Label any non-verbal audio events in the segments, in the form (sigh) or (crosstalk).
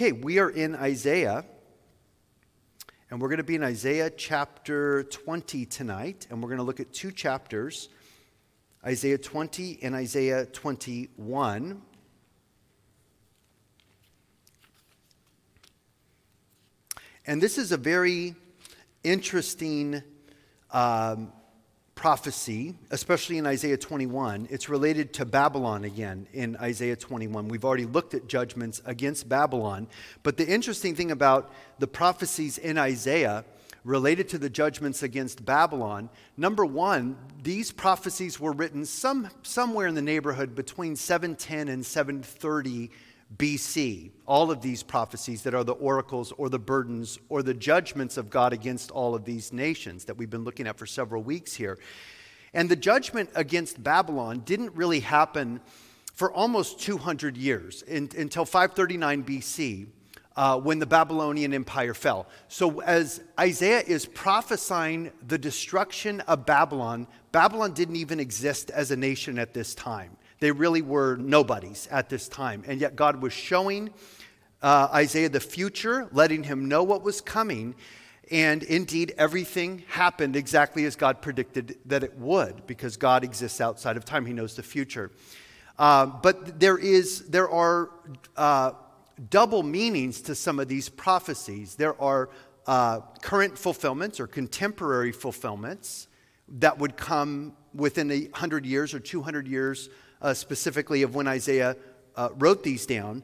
Okay, we are in Isaiah, and we're going to be in Isaiah chapter 20 tonight, and we're going to look at two chapters Isaiah 20 and Isaiah 21. And this is a very interesting um, prophecy, especially in Isaiah 21. It's related to Babylon again in Isaiah 21. We've already looked at judgments against Babylon. But the interesting thing about the prophecies in Isaiah related to the judgments against Babylon, number one, these prophecies were written some, somewhere in the neighborhood between 710 and 730 BC. All of these prophecies that are the oracles or the burdens or the judgments of God against all of these nations that we've been looking at for several weeks here. And the judgment against Babylon didn't really happen for almost 200 years in, until 539 BC. Uh, when the Babylonian Empire fell. So, as Isaiah is prophesying the destruction of Babylon, Babylon didn't even exist as a nation at this time. They really were nobodies at this time. And yet God was showing uh, Isaiah the future, letting him know what was coming. And indeed, everything happened exactly as God predicted that it would, because God exists outside of time. He knows the future. Uh, but there, is, there are uh, double meanings to some of these prophecies. There are uh, current fulfillments or contemporary fulfillments that would come within a 100 years or 200 years uh, specifically of when Isaiah uh, wrote these down.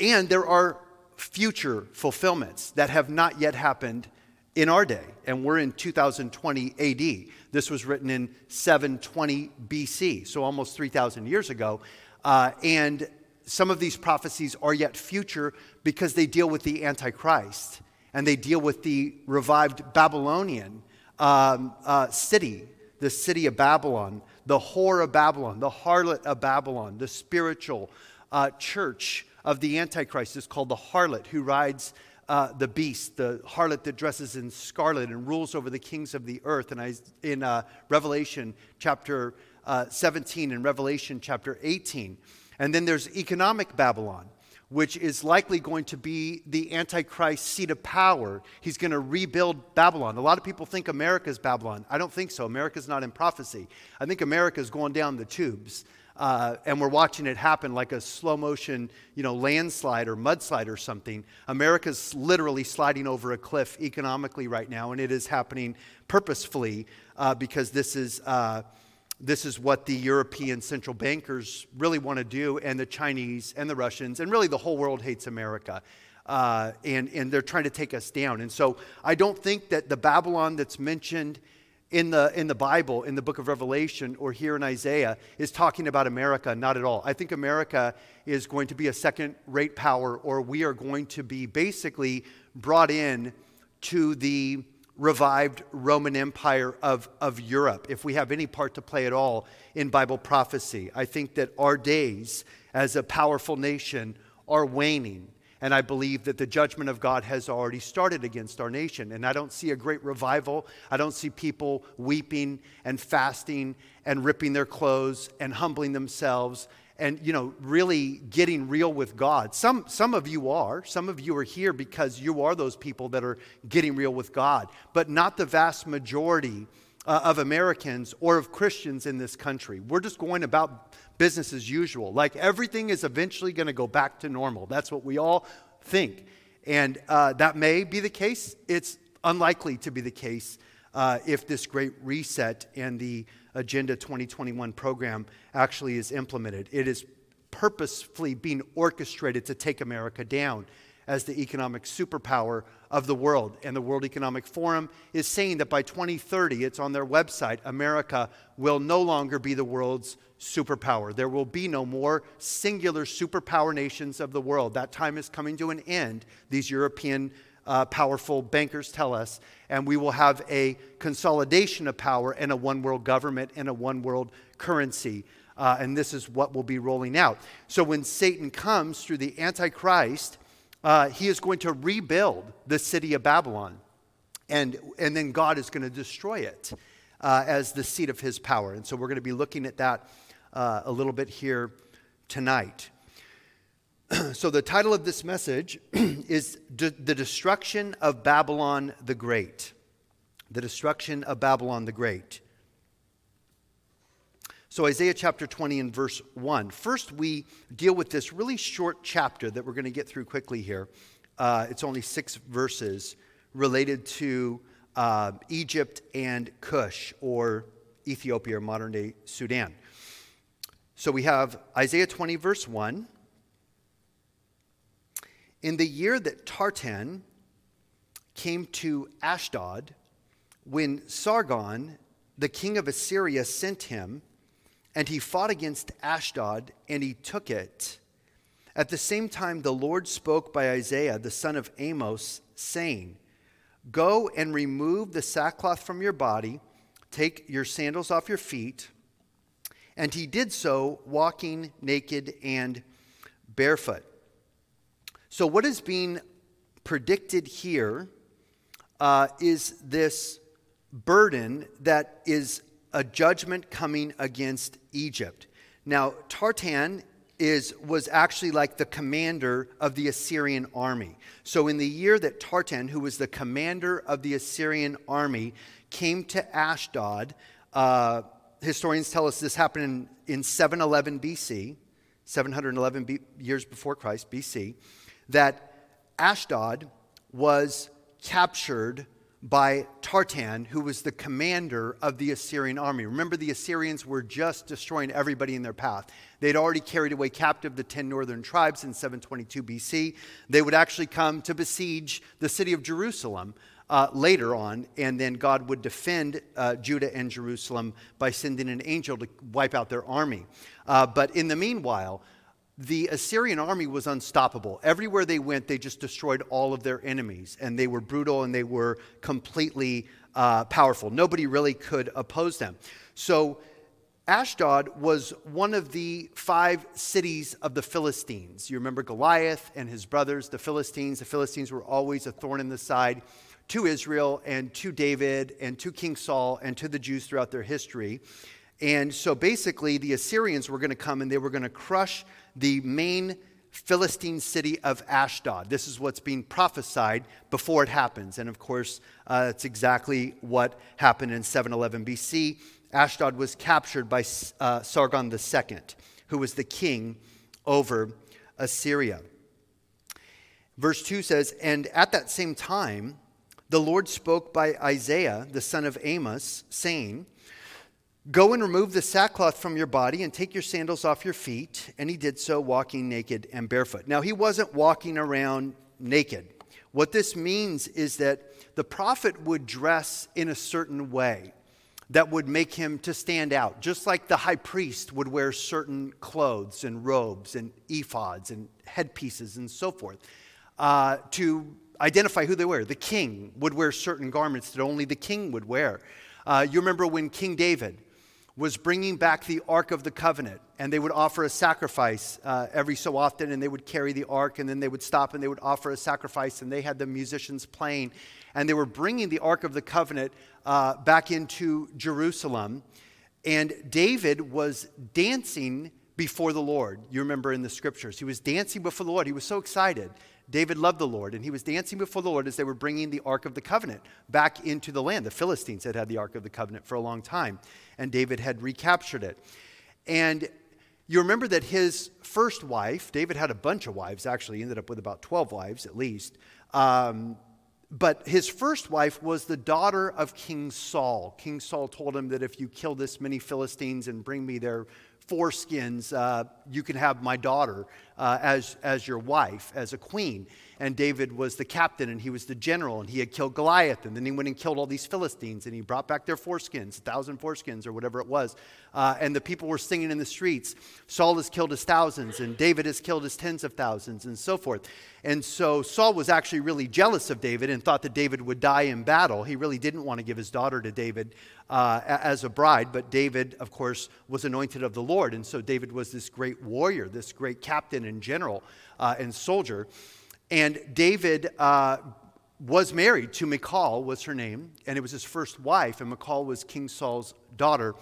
And there are future fulfillments that have not yet happened in our day. And we're in 2020 AD. This was written in 720 BC, so almost 3,000 years ago. Uh, and some of these prophecies are yet future because they deal with the Antichrist and they deal with the revived Babylonian um, uh, city, the city of Babylon, the whore of Babylon, the harlot of Babylon, the spiritual uh, church of the Antichrist is called the harlot who rides uh, the beast, the harlot that dresses in scarlet and rules over the kings of the earth. And I, in uh, Revelation chapter uh, 17 and Revelation chapter 18. And then there's economic Babylon which is likely going to be the Antichrist seat of power. He's going to rebuild Babylon. A lot of people think America's Babylon. I don't think so. America's not in prophecy. I think America's going down the tubes. Uh, and we're watching it happen like a slow motion, you know, landslide or mudslide or something. America's literally sliding over a cliff economically right now, and it is happening purposefully uh, because this is. Uh, this is what the European central bankers really want to do, and the Chinese and the Russians, and really the whole world hates America. Uh, and, and they're trying to take us down. And so I don't think that the Babylon that's mentioned in the, in the Bible, in the book of Revelation, or here in Isaiah, is talking about America. Not at all. I think America is going to be a second rate power, or we are going to be basically brought in to the revived Roman Empire of, of Europe, if we have any part to play at all in Bible prophecy. I think that our days as a powerful nation are waning. And I believe that the judgment of God has already started against our nation. And I don't see a great revival. I don't see people weeping and fasting and ripping their clothes and humbling themselves and you know really getting real with god. Some some of you are. Some of you are here because you are those people that are getting real with god. But not the vast majority uh, of americans or of christians in this country. We're just going about business as usual. Like everything is eventually going to go back to normal. That's what we all think. And uh, that may be the case. It's unlikely to be the case uh, if this great reset and the Agenda 2021 program actually is implemented. It is purposefully being orchestrated to take America down as the economic superpower of the world. And the World Economic Forum is saying that by 2030, it's on their website, America will no longer be the world's superpower. There will be no more singular superpower nations of the world. That time is coming to an end. These European uh, powerful bankers tell us, and we will have a consolidation of power and a one world government and a one world currency. Uh, and this is what will be rolling out. So when Satan comes through the Antichrist, uh, he is going to rebuild the city of Babylon. And, and then God is going to destroy it uh, as the seat of his power. And so we're going to be looking at that uh, a little bit here tonight. (clears throat) so, the title of this message (clears throat) is D- The Destruction of Babylon the Great. The Destruction of Babylon the Great. So, Isaiah chapter 20 and verse 1. First, we deal with this really short chapter that we're going to get through quickly here. Uh, it's only six verses related to uh, Egypt and Cush, or Ethiopia, or modern day Sudan. So, we have Isaiah 20, verse 1. In the year that Tartan came to Ashdod, when Sargon, the king of Assyria, sent him, and he fought against Ashdod, and he took it. At the same time, the Lord spoke by Isaiah, the son of Amos, saying, Go and remove the sackcloth from your body, take your sandals off your feet. And he did so, walking naked and barefoot. So, what is being predicted here uh, is this burden that is a judgment coming against Egypt. Now, Tartan is, was actually like the commander of the Assyrian army. So, in the year that Tartan, who was the commander of the Assyrian army, came to Ashdod, uh, historians tell us this happened in, in 711 BC, 711 B, years before Christ, BC that Ashdod was captured by Tartan, who was the commander of the Assyrian army. Remember, the Assyrians were just destroying everybody in their path. They'd already carried away captive the 10 northern tribes in 722 BC. They would actually come to besiege the city of Jerusalem uh, later on, and then God would defend uh, Judah and Jerusalem by sending an angel to wipe out their army. Uh, but in the meanwhile, the Assyrian army was unstoppable. Everywhere they went, they just destroyed all of their enemies, and they were brutal and they were completely uh, powerful. Nobody really could oppose them. So, Ashdod was one of the five cities of the Philistines. You remember Goliath and his brothers, the Philistines. The Philistines were always a thorn in the side to Israel and to David and to King Saul and to the Jews throughout their history. And so basically, the Assyrians were going to come and they were going to crush the main Philistine city of Ashdod. This is what's being prophesied before it happens. And of course, uh, it's exactly what happened in 711 BC. Ashdod was captured by uh, Sargon II, who was the king over Assyria. Verse 2 says, And at that same time, the Lord spoke by Isaiah, the son of Amos, saying, Go and remove the sackcloth from your body and take your sandals off your feet. And he did so, walking naked and barefoot. Now, he wasn't walking around naked. What this means is that the prophet would dress in a certain way that would make him to stand out, just like the high priest would wear certain clothes and robes and ephods and headpieces and so forth uh, to identify who they were. The king would wear certain garments that only the king would wear. Uh, you remember when King David was bringing back the Ark of the Covenant. And they would offer a sacrifice uh, every so often, and they would carry the Ark, and then they would stop and they would offer a sacrifice, and they had the musicians playing. And they were bringing the Ark of the Covenant uh, back into Jerusalem. And David was dancing before the Lord. You remember in the scriptures, he was dancing before the Lord. He was so excited. David loved the Lord, and he was dancing before the Lord as they were bringing the Ark of the Covenant back into the land. The Philistines had had the Ark of the Covenant for a long time, and David had recaptured it. And you remember that his first wife, David had a bunch of wives, actually, ended up with about 12 wives at least. Um, but his first wife was the daughter of King Saul. King Saul told him that if you kill this many Philistines and bring me their foreskins, uh, you can have my daughter uh, as, as your wife, as a queen. And David was the captain and he was the general and he had killed Goliath. And then he went and killed all these Philistines and he brought back their foreskins, a thousand foreskins or whatever it was. Uh, and the people were singing in the streets Saul has killed his thousands and David has killed his tens of thousands and so forth. And so Saul was actually really jealous of David and thought that David would die in battle. He really didn't want to give his daughter to David uh, as a bride, but David, of course, was anointed of the Lord. And so David was this great warrior, this great captain and general uh, and soldier. And David uh, was married to Michal, was her name, and it was his first wife, and Michal was King Saul's daughter.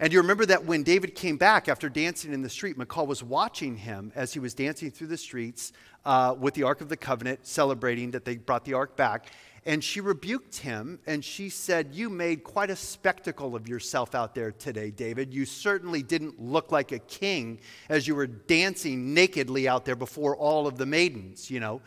And you remember that when David came back after dancing in the street, Michal was watching him as he was dancing through the streets uh, with the Ark of the Covenant, celebrating that they brought the Ark back. And she rebuked him and she said, You made quite a spectacle of yourself out there today, David. You certainly didn't look like a king as you were dancing nakedly out there before all of the maidens, you know.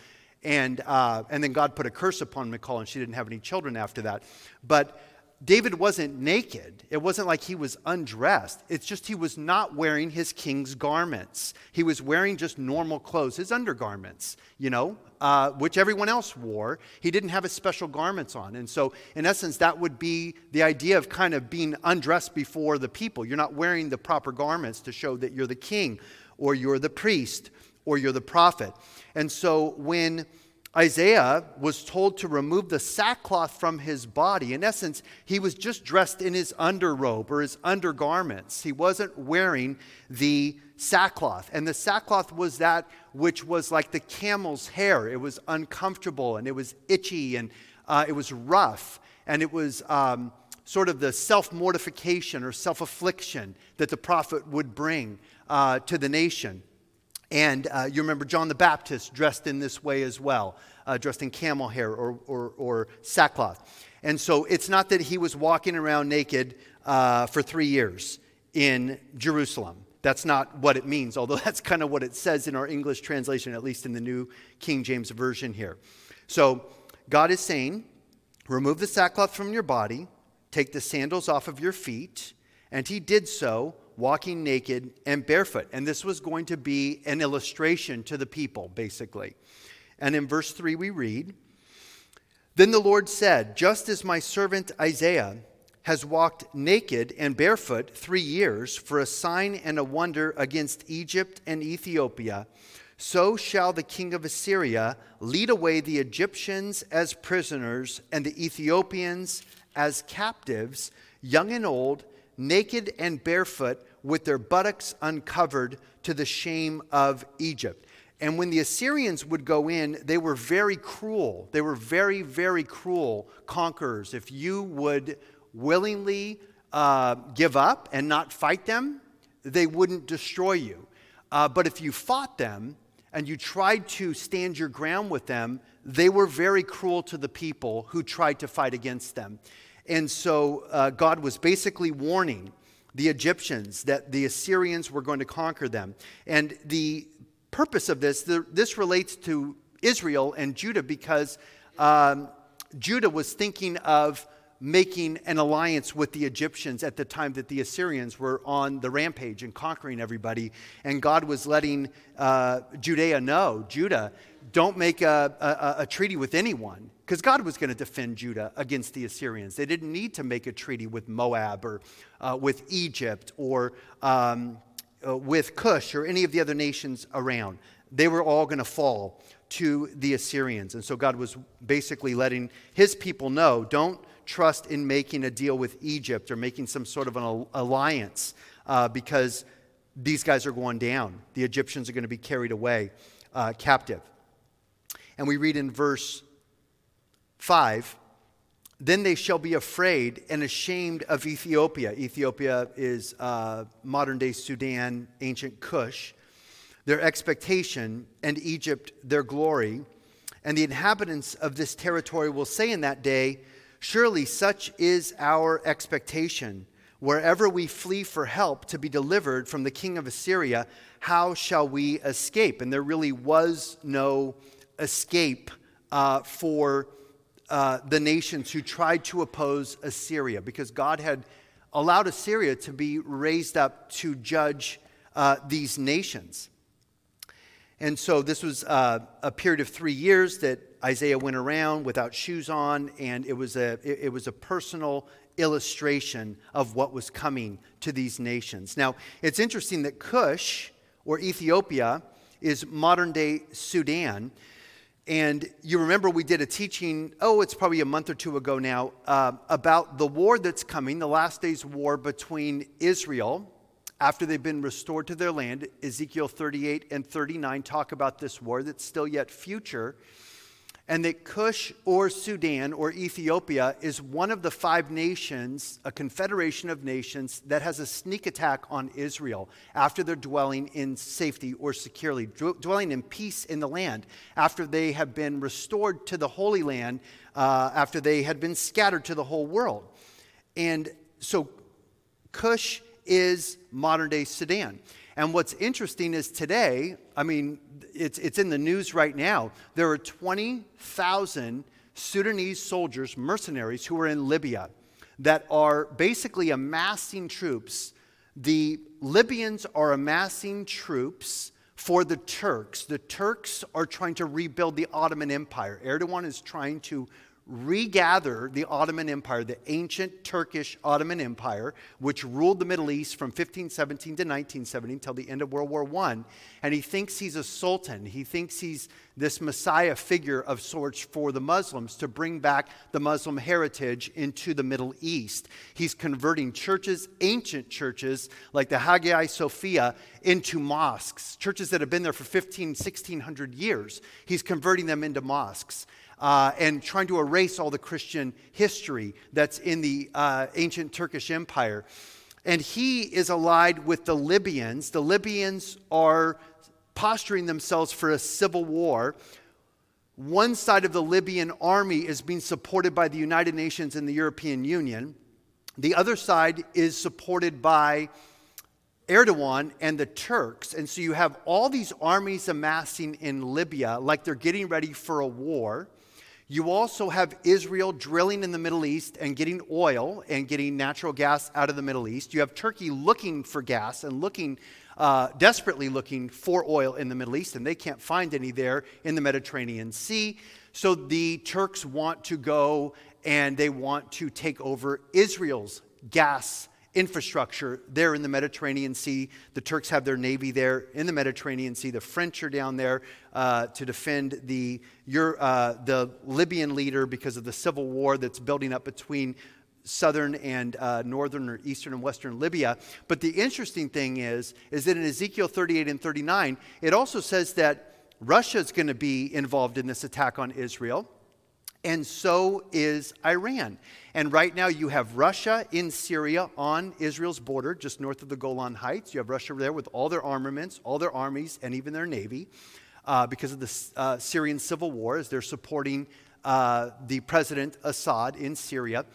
And, uh, and then God put a curse upon Michal and she didn't have any children after that. But David wasn't naked. It wasn't like he was undressed. It's just he was not wearing his king's garments. He was wearing just normal clothes, his undergarments, you know, uh, which everyone else wore. He didn't have his special garments on. And so, in essence, that would be the idea of kind of being undressed before the people. You're not wearing the proper garments to show that you're the king or you're the priest or you're the prophet. And so, when Isaiah was told to remove the sackcloth from his body. In essence, he was just dressed in his underrobe or his undergarments. He wasn't wearing the sackcloth. And the sackcloth was that which was like the camel's hair. It was uncomfortable and it was itchy and uh, it was rough. And it was um, sort of the self mortification or self affliction that the prophet would bring uh, to the nation. And uh, you remember John the Baptist dressed in this way as well, uh, dressed in camel hair or, or, or, sackcloth. And so it's not that he was walking around naked uh, for three years in Jerusalem. That's not what it means, although (laughs) that's kind of what it says in our English translation, at least in the New King James Version here. So God is saying, remove the sackcloth from your body, take the sandals off of your feet. And he did so walking naked and barefoot. And this was going to be an illustration to the people, basically. And in verse 3, we read Then the Lord said, Just as my servant Isaiah has walked naked and barefoot three years for a sign and a wonder against Egypt and Ethiopia, so shall the king of Assyria lead away the Egyptians as prisoners and the Ethiopians as captives, young and old naked and barefoot, with their buttocks uncovered, to the shame of Egypt. And when the Assyrians would go in, they were very cruel. They were very, very cruel conquerors. If you would willingly uh, give up and not fight them, they wouldn't destroy you. Uh, but if you fought them and you tried to stand your ground with them, they were very cruel to the people who tried to fight against them. And so uh, God was basically warning the Egyptians that the Assyrians were going to conquer them. And the purpose of this, the, this relates to Israel and Judah because um, Judah was thinking of making an alliance with the Egyptians at the time that the Assyrians were on the rampage and conquering everybody. And God was letting uh, Judea know, Judah, don't make a, a, a treaty with anyone because God was going to defend Judah against the Assyrians. They didn't need to make a treaty with Moab or uh, with Egypt or um, uh, with Cush or any of the other nations around. They were all going to fall to the Assyrians. And so God was basically letting his people know don't trust in making a deal with Egypt or making some sort of an alliance uh, because these guys are going down. The Egyptians are going to be carried away uh, captive. And we read in verse 5 Then they shall be afraid and ashamed of Ethiopia. Ethiopia is uh, modern day Sudan, ancient Cush. Their expectation, and Egypt their glory. And the inhabitants of this territory will say in that day, Surely such is our expectation. Wherever we flee for help to be delivered from the king of Assyria, how shall we escape? And there really was no escape uh, for uh, the nations who tried to oppose Assyria because God had allowed Assyria to be raised up to judge uh, these nations. And so this was uh, a period of three years that Isaiah went around without shoes on, and it was a, it, it was a personal illustration of what was coming to these nations. Now, it's interesting that Cush, or Ethiopia, is modern day Sudan. And you remember we did a teaching, oh, it's probably a month or two ago now, uh, about the war that's coming, the last days war between Israel after they've been restored to their land. Ezekiel 38 and 39 talk about this war that's still yet future. And that Cush or Sudan or Ethiopia is one of the five nations, a confederation of nations, that has a sneak attack on Israel after they're dwelling in safety or securely, dwelling in peace in the land, after they have been restored to the Holy Land, uh, after they had been scattered to the whole world. And so Cush is modern day Sudan. And what's interesting is today, I mean, it's, it's in the news right now, there are 20,000 Sudanese soldiers, mercenaries, who are in Libya that are basically amassing troops. The Libyans are amassing troops for the Turks. The Turks are trying to rebuild the Ottoman Empire. Erdogan is trying to regather the Ottoman Empire, the ancient Turkish Ottoman Empire, which ruled the Middle East from 1517 to 1917 until the end of World War I. And he thinks he's a sultan. He thinks he's this messiah figure of sorts for the Muslims to bring back the Muslim heritage into the Middle East. He's converting churches, ancient churches like the Hagia Sophia, into mosques, churches that have been there for 15, 1600 years. He's converting them into mosques uh, and trying to erase all the Christian history that's in the uh, ancient Turkish Empire. And he is allied with the Libyans. The Libyans are posturing themselves for a civil war. One side of the Libyan army is being supported by the United Nations and the European Union. The other side is supported by Erdogan and the Turks. And so you have all these armies amassing in Libya like they're getting ready for a war. You also have Israel drilling in the Middle East and getting oil and getting natural gas out of the Middle East. You have Turkey looking for gas and looking, uh, desperately looking for oil in the Middle East, and they can't find any there in the Mediterranean Sea. So the Turks want to go and they want to take over Israel's gas infrastructure there in the Mediterranean Sea. The Turks have their navy there in the Mediterranean Sea. The French are down there uh, to defend the, your, uh, the Libyan leader because of the civil war that's building up between southern and uh, northern or eastern and western Libya. But the interesting thing is, is that in Ezekiel 38 and 39, it also says that Russia is going to be involved in this attack on Israel and so is Iran. And right now, you have Russia in Syria on Israel's border, just north of the Golan Heights. You have Russia there with all their armaments, all their armies, and even their navy uh, because of the uh, Syrian civil war as they're supporting uh, the president Assad in Syria.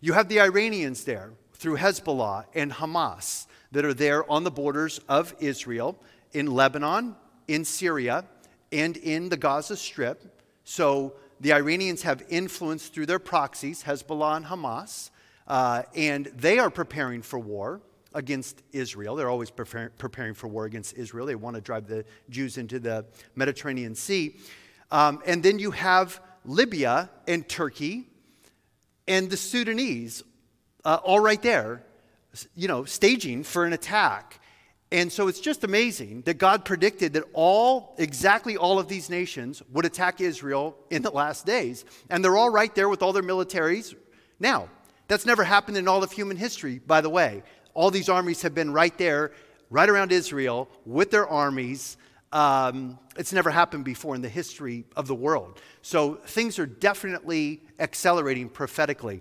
You have the Iranians there through Hezbollah and Hamas that are there on the borders of Israel, in Lebanon, in Syria, and in the Gaza Strip. So, the Iranians have influence through their proxies, Hezbollah and Hamas, uh, and they are preparing for war against Israel. They're always preparing, for war against Israel. They want to drive the Jews into the Mediterranean Sea. Um, and then you have Libya and Turkey and the Sudanese uh, all right there, you know, staging for an attack. And so it's just amazing that God predicted that all, exactly all of these nations would attack Israel in the last days. And they're all right there with all their militaries now. That's never happened in all of human history, by the way. All these armies have been right there, right around Israel, with their armies. Um, it's never happened before in the history of the world. So things are definitely accelerating prophetically.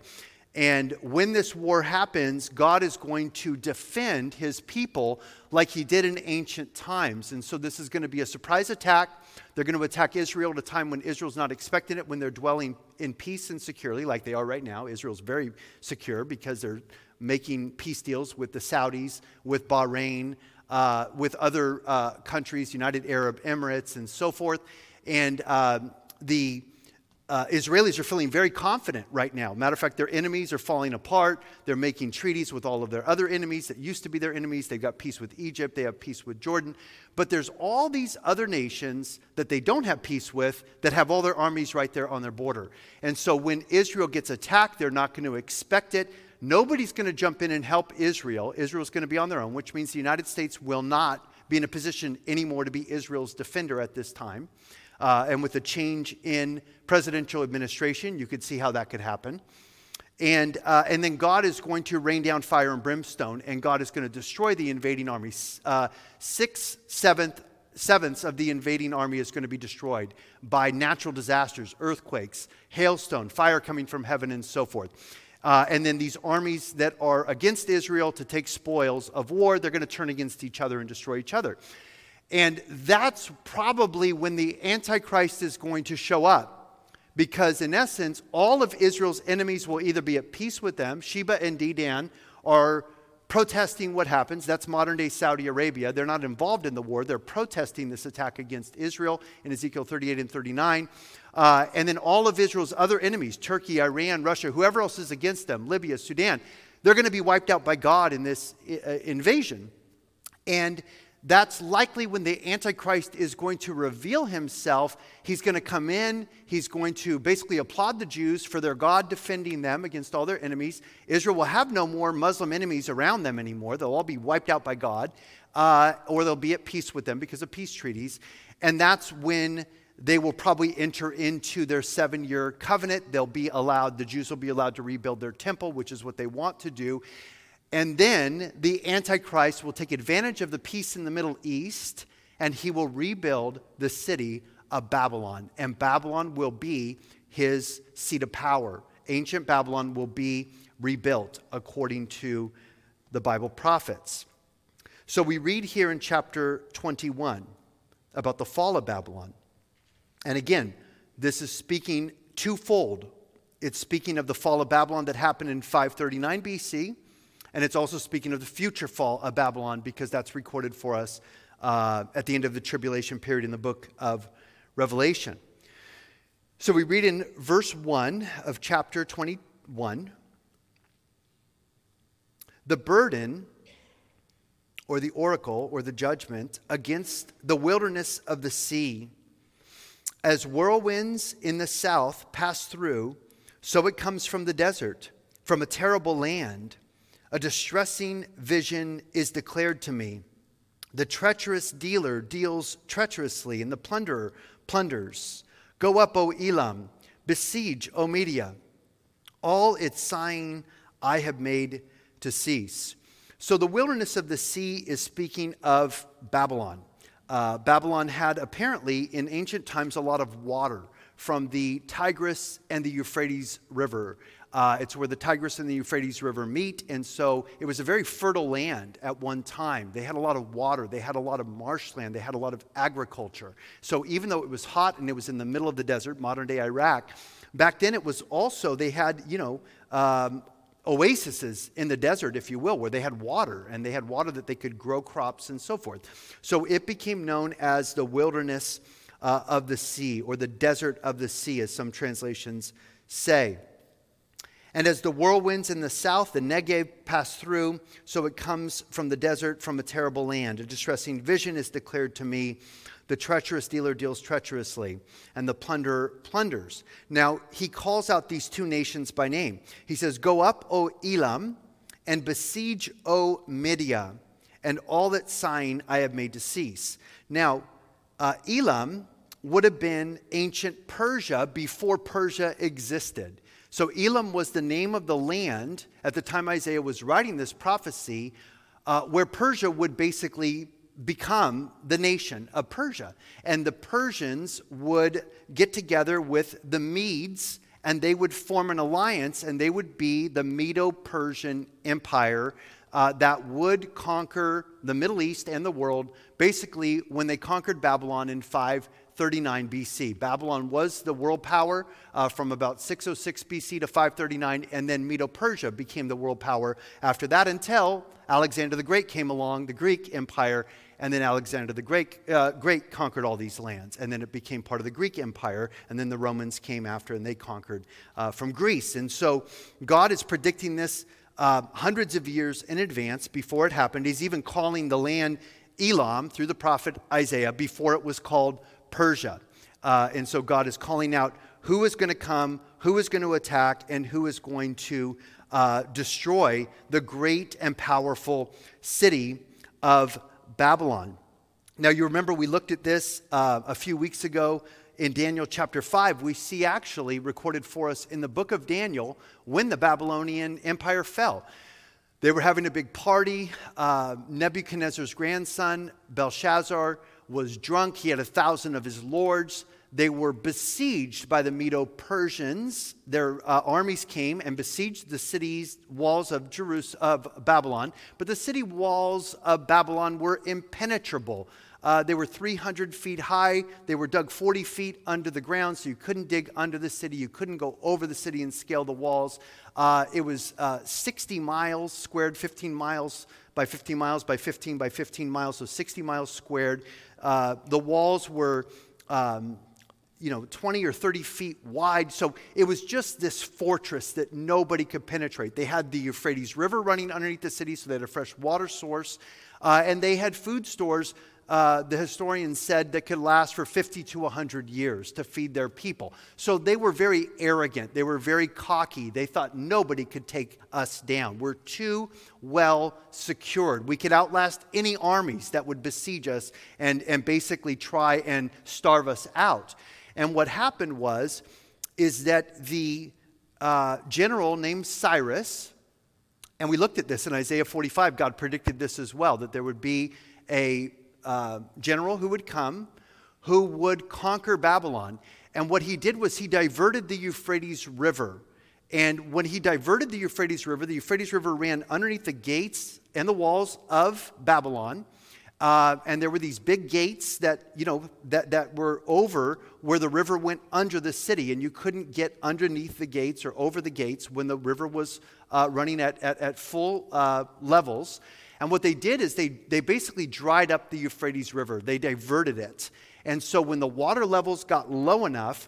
And when this war happens, God is going to defend his people like he did in ancient times. And so this is going to be a surprise attack. They're going to attack Israel at a time when Israel's not expecting it, when they're dwelling in peace and securely, like they are right now. Israel's very secure because they're making peace deals with the Saudis, with Bahrain, uh, with other uh, countries, United Arab Emirates, and so forth. And uh, the uh, Israelis are feeling very confident right now. Matter of fact, their enemies are falling apart. They're making treaties with all of their other enemies that used to be their enemies. They've got peace with Egypt, they have peace with Jordan. But there's all these other nations that they don't have peace with that have all their armies right there on their border. And so when Israel gets attacked, they're not going to expect it. Nobody's going to jump in and help Israel. Israel's going to be on their own, which means the United States will not be in a position anymore to be Israel's defender at this time. Uh, and with the change in presidential administration, you could see how that could happen. And, uh, and then God is going to rain down fire and brimstone, and God is going to destroy the invading army. Uh, sixth, seventh, sevenths of the invading army is going to be destroyed by natural disasters, earthquakes, hailstone, fire coming from heaven, and so forth. Uh, and then these armies that are against Israel to take spoils of war, they're going to turn against each other and destroy each other. And that's probably when the Antichrist is going to show up. Because in essence, all of Israel's enemies will either be at peace with them, Sheba and Dedan are protesting what happens. That's modern day Saudi Arabia. They're not involved in the war, they're protesting this attack against Israel in Ezekiel 38 and 39. Uh, and then all of Israel's other enemies Turkey, Iran, Russia, whoever else is against them, Libya, Sudan they're going to be wiped out by God in this uh, invasion. And that's likely when the Antichrist is going to reveal himself. He's going to come in, he's going to basically applaud the Jews for their God defending them against all their enemies. Israel will have no more Muslim enemies around them anymore. They'll all be wiped out by God, uh, or they'll be at peace with them because of peace treaties. And that's when they will probably enter into their seven year covenant. They'll be allowed, the Jews will be allowed to rebuild their temple, which is what they want to do. And then the Antichrist will take advantage of the peace in the Middle East and he will rebuild the city of Babylon. And Babylon will be his seat of power. Ancient Babylon will be rebuilt according to the Bible prophets. So we read here in chapter 21 about the fall of Babylon. And again, this is speaking twofold. It's speaking of the fall of Babylon that happened in 539 BC and it's also speaking of the future fall of Babylon because that's recorded for us uh, at the end of the tribulation period in the book of Revelation. So we read in verse 1 of chapter 21 the burden or the oracle or the judgment against the wilderness of the sea. As whirlwinds in the south pass through, so it comes from the desert, from a terrible land. A distressing vision is declared to me. The treacherous dealer deals treacherously, and the plunderer plunders. Go up, O Elam, besiege, O Media. All its sighing I have made to cease. So the wilderness of the sea is speaking of Babylon. Uh, Babylon had apparently in ancient times a lot of water from the Tigris and the Euphrates River. Uh, it's where the Tigris and the Euphrates River meet, and so it was a very fertile land at one time. They had a lot of water, they had a lot of marshland, they had a lot of agriculture. So even though it was hot and it was in the middle of the desert, modern day Iraq, back then it was also, they had, you know, um, oases in the desert, if you will, where they had water and they had water that they could grow crops and so forth. So it became known as the wilderness uh, of the sea or the desert of the sea, as some translations say. And as the whirlwinds in the south, the Negev pass through, so it comes from the desert, from a terrible land. A distressing vision is declared to me. The treacherous dealer deals treacherously, and the plunderer plunders. Now, he calls out these two nations by name. He says, Go up, O Elam, and besiege, O Media, and all that sign I have made to cease. Now, uh, Elam would have been ancient Persia before Persia existed. So Elam was the name of the land at the time Isaiah was writing this prophecy, uh, where Persia would basically become the nation of Persia. And the Persians would get together with the Medes and they would form an alliance and they would be the Medo Persian Empire. Uh, that would conquer the Middle East and the world basically when they conquered Babylon in 5 39 BC. Babylon was the world power uh, from about 606 BC to 539, and then Medo Persia became the world power after that until Alexander the Great came along, the Greek Empire, and then Alexander the Great, uh, Great conquered all these lands. And then it became part of the Greek Empire, and then the Romans came after and they conquered uh, from Greece. And so God is predicting this uh, hundreds of years in advance before it happened. He's even calling the land Elam through the prophet Isaiah before it was called Persia. Uh, and so God is calling out who is going to come, who is going to attack, and who is going to uh, destroy the great and powerful city of Babylon. Now, you remember we looked at this uh, a few weeks ago in Daniel chapter 5. We see actually recorded for us in the book of Daniel when the Babylonian Empire fell. They were having a big party. Uh, Nebuchadnezzar's grandson, Belshazzar, was drunk. He had a thousand of his lords. They were besieged by the Medo Persians. Their uh, armies came and besieged the city's walls of, Jerus- of Babylon, but the city walls of Babylon were impenetrable. Uh, they were 300 feet high. They were dug 40 feet under the ground, so you couldn't dig under the city. You couldn't go over the city and scale the walls. Uh, it was uh, 60 miles squared, 15 miles by 15 miles by 15 by 15 miles, so 60 miles squared. Uh, the walls were. Um, you know, 20 or 30 feet wide. So it was just this fortress that nobody could penetrate. They had the Euphrates River running underneath the city, so they had a fresh water source. Uh, and they had food stores uh, the historian said, that could last for 50 to 100 years to feed their people. So they were very arrogant. They were very cocky. They thought nobody could take us down. We're too well secured. We could outlast any armies that would besiege us and, and basically try and starve us out. And what happened was, is that the uh, general named Cyrus, and we looked at this in Isaiah 45, God predicted this as well, that there would be a uh, general who would come who would conquer Babylon. And what he did was he diverted the Euphrates River. And when he diverted the Euphrates River, the Euphrates River ran underneath the gates and the walls of Babylon. Uh, and there were these big gates that, you know, that, that were over where the river went under the city. And you couldn't get underneath the gates or over the gates when the river was uh, running at, at, at full uh, levels. And what they did is they, they basically dried up the Euphrates River, they diverted it. And so when the water levels got low enough,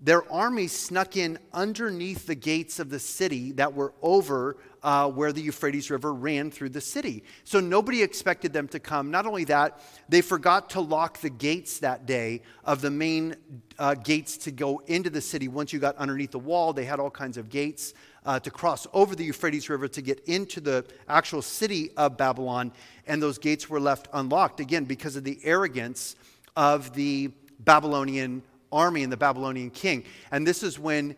their army snuck in underneath the gates of the city that were over uh, where the Euphrates River ran through the city. So nobody expected them to come. Not only that, they forgot to lock the gates that day of the main uh, gates to go into the city. Once you got underneath the wall, they had all kinds of gates uh, to cross over the Euphrates River to get into the actual city of Babylon, and those gates were left unlocked, again, because of the arrogance of the Babylonian army and the Babylonian king. And this is when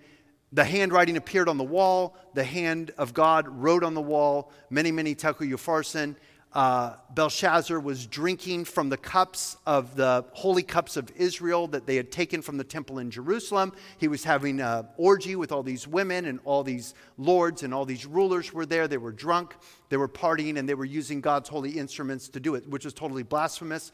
the handwriting appeared on the wall, the hand of God wrote on the wall, mene, mene tekel upharsin uh, Belshazzar was drinking from the cups of the holy cups of Israel that they had taken from the temple in Jerusalem. He was having an orgy with all these women, and all these lords and all these rulers were there. They were drunk, they were partying, and they were using God's holy instruments to do it, which was totally blasphemous.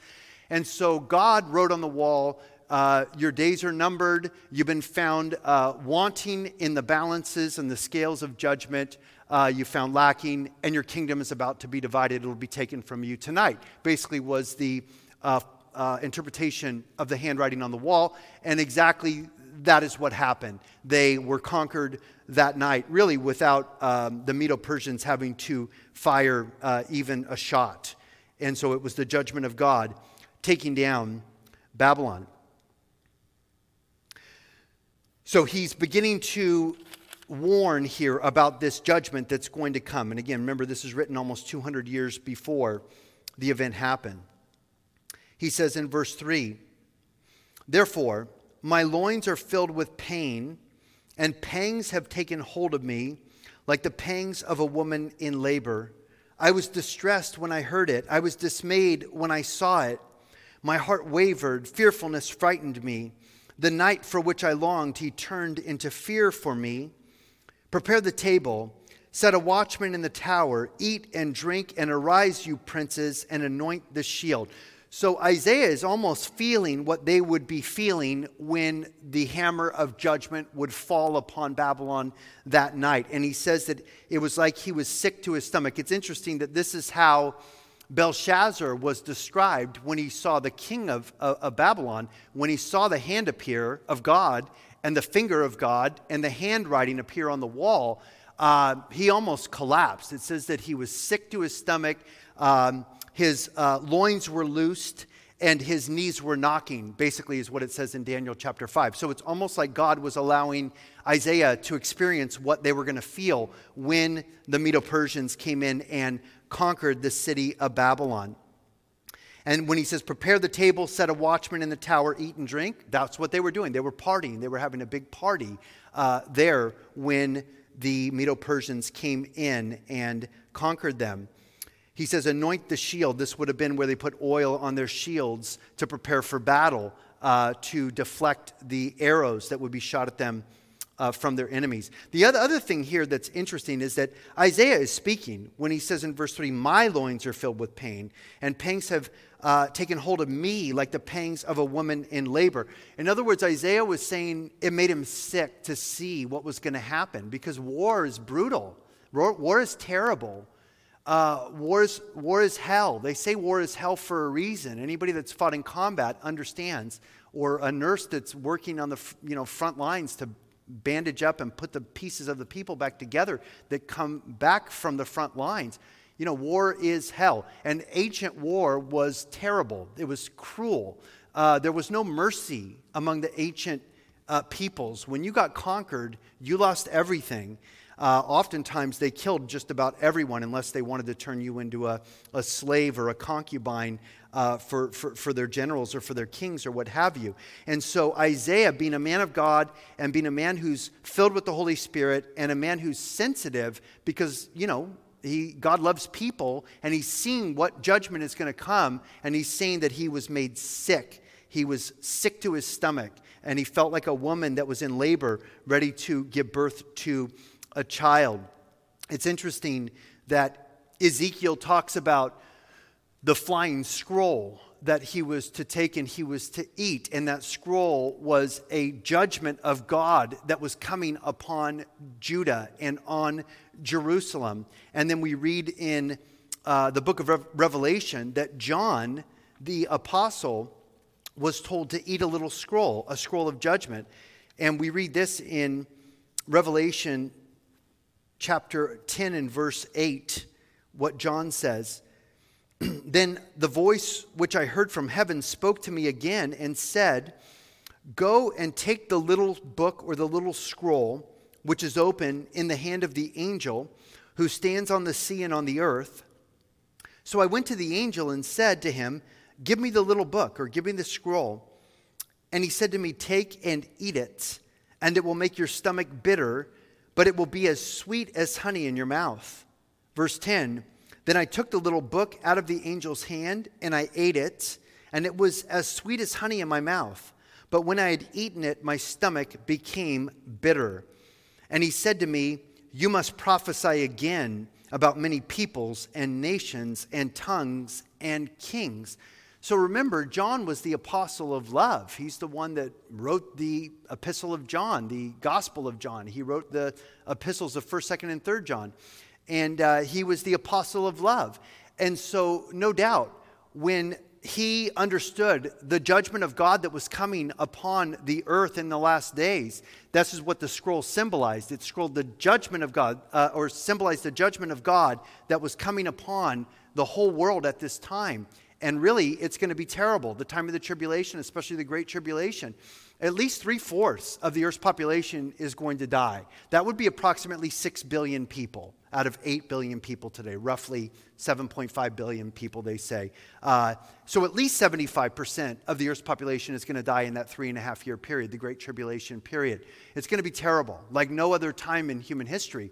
And so God wrote on the wall, uh, Your days are numbered. You've been found uh, wanting in the balances and the scales of judgment uh, you found lacking, and your kingdom is about to be divided. It will be taken from you tonight. Basically, was the uh, uh, interpretation of the handwriting on the wall, and exactly that is what happened. They were conquered that night, really without um, the Medo Persians having to fire uh, even a shot. And so it was the judgment of God taking down Babylon. So he's beginning to warn here about this judgment that's going to come. And again, remember, this is written almost 200 years before the event happened. He says in verse 3 Therefore, my loins are filled with pain, and pangs have taken hold of me, like the pangs of a woman in labor. I was distressed when I heard it, I was dismayed when I saw it. My heart wavered, fearfulness frightened me. The night for which I longed, he turned into fear for me. Prepare the table, set a watchman in the tower, eat and drink, and arise, you princes, and anoint the shield. So Isaiah is almost feeling what they would be feeling when the hammer of judgment would fall upon Babylon that night. And he says that it was like he was sick to his stomach. It's interesting that this is how Belshazzar was described when he saw the king of, of, of Babylon, when he saw the hand appear of God and the finger of God and the handwriting appear on the wall, uh, he almost collapsed. It says that he was sick to his stomach, um, his uh, loins were loosed, and his knees were knocking, basically, is what it says in Daniel chapter 5. So it's almost like God was allowing Isaiah to experience what they were going to feel when the Medo Persians came in and conquered the city of Babylon. And when he says, prepare the table, set a watchman in the tower, eat and drink, that's what they were doing. They were partying. They were having a big party uh, there when the Medo Persians came in and conquered them. He says, anoint the shield. This would have been where they put oil on their shields to prepare for battle, uh, to deflect the arrows that would be shot at them uh, from their enemies. The other, other thing here that's interesting is that Isaiah is speaking when he says in verse 3, My loins are filled with pain, and pangs have uh, taken hold of me like the pangs of a woman in labor. In other words, Isaiah was saying it made him sick to see what was going to happen because war is brutal, war, war is terrible. Uh, war, is, war is hell. They say war is hell for a reason. Anybody that's fought in combat understands, or a nurse that's working on the you know, front lines to bandage up and put the pieces of the people back together that come back from the front lines. You know, war is hell. And ancient war was terrible, it was cruel. Uh, there was no mercy among the ancient uh, peoples. When you got conquered, you lost everything. Uh, oftentimes, they killed just about everyone unless they wanted to turn you into a, a slave or a concubine uh, for, for, for their generals or for their kings or what have you. And so, Isaiah, being a man of God and being a man who's filled with the Holy Spirit and a man who's sensitive because, you know, he, God loves people and he's seeing what judgment is going to come and he's saying that he was made sick. He was sick to his stomach and he felt like a woman that was in labor ready to give birth to a child. It's interesting that Ezekiel talks about the flying scroll that he was to take and he was to eat. And that scroll was a judgment of God that was coming upon Judah and on Jerusalem. And then we read in uh, the book of Re- Revelation that John, the apostle, was told to eat a little scroll, a scroll of judgment. And we read this in Revelation chapter 10 and verse 8, what John says. (clears throat) then the voice which I heard from heaven spoke to me again and said, Go and take the little book or the little scroll which is open in the hand of the angel who stands on the sea and on the earth. So I went to the angel and said to him, Give me the little book or give me the scroll. And he said to me, Take and eat it, and it will make your stomach bitter but it will be as sweet as honey in your mouth. Verse 10 Then I took the little book out of the angel's hand, and I ate it, and it was as sweet as honey in my mouth. But when I had eaten it, my stomach became bitter. And he said to me, You must prophesy again about many peoples and nations and tongues and kings. So remember, John was the apostle of love. He's the one that wrote the epistle of John, the gospel of John. He wrote the epistles of 1st, 2nd, and 3rd John. And uh, he was the apostle of love. And so, no doubt, when he understood the judgment of God that was coming upon the earth in the last days. This is what the scroll symbolized. It scrolled the judgment of God, uh, or symbolized the judgment of God that was coming upon the whole world at this time. And really, it's going to be terrible. The time of the tribulation, especially the Great Tribulation, at least three fourths of the Earth's population is going to die. That would be approximately 6 billion people out of 8 billion people today, roughly 7.5 billion people, they say. Uh, so at least 75% of the Earth's population is going to die in that three and a half year period, the Great Tribulation period. It's going to be terrible, like no other time in human history.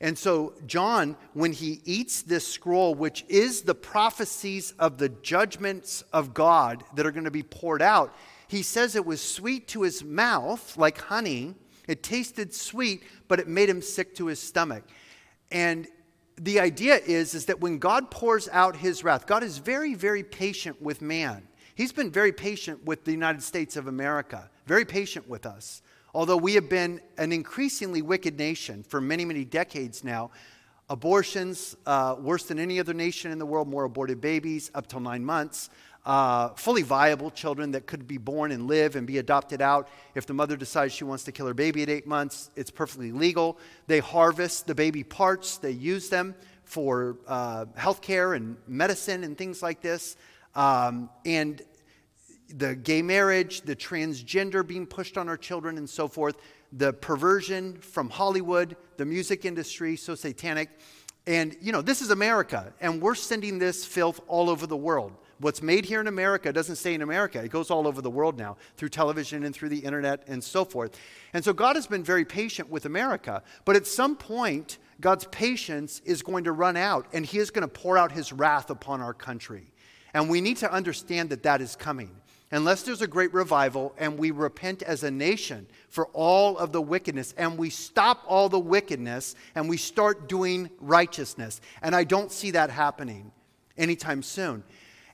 And so, John, when he eats this scroll, which is the prophecies of the judgments of God that are going to be poured out, he says it was sweet to his mouth, like honey. It tasted sweet, but it made him sick to his stomach. And the idea is, is that when God pours out his wrath, God is very, very patient with man. He's been very patient with the United States of America, very patient with us. Although we have been an increasingly wicked nation for many, many decades now, abortions, uh, worse than any other nation in the world, more aborted babies up till nine months, uh, fully viable children that could be born and live and be adopted out. If the mother decides she wants to kill her baby at eight months, it's perfectly legal. They harvest the baby parts, they use them for uh, health care and medicine and things like this. Um, and the gay marriage, the transgender being pushed on our children, and so forth, the perversion from Hollywood, the music industry, so satanic. And, you know, this is America, and we're sending this filth all over the world. What's made here in America doesn't stay in America. It goes all over the world now through television and through the internet and so forth. And so God has been very patient with America. But at some point, God's patience is going to run out and he is going to pour out his wrath upon our country. And we need to understand that that is coming. Unless there's a great revival and we repent as a nation for all of the wickedness and we stop all the wickedness and we start doing righteousness. And I don't see that happening anytime soon.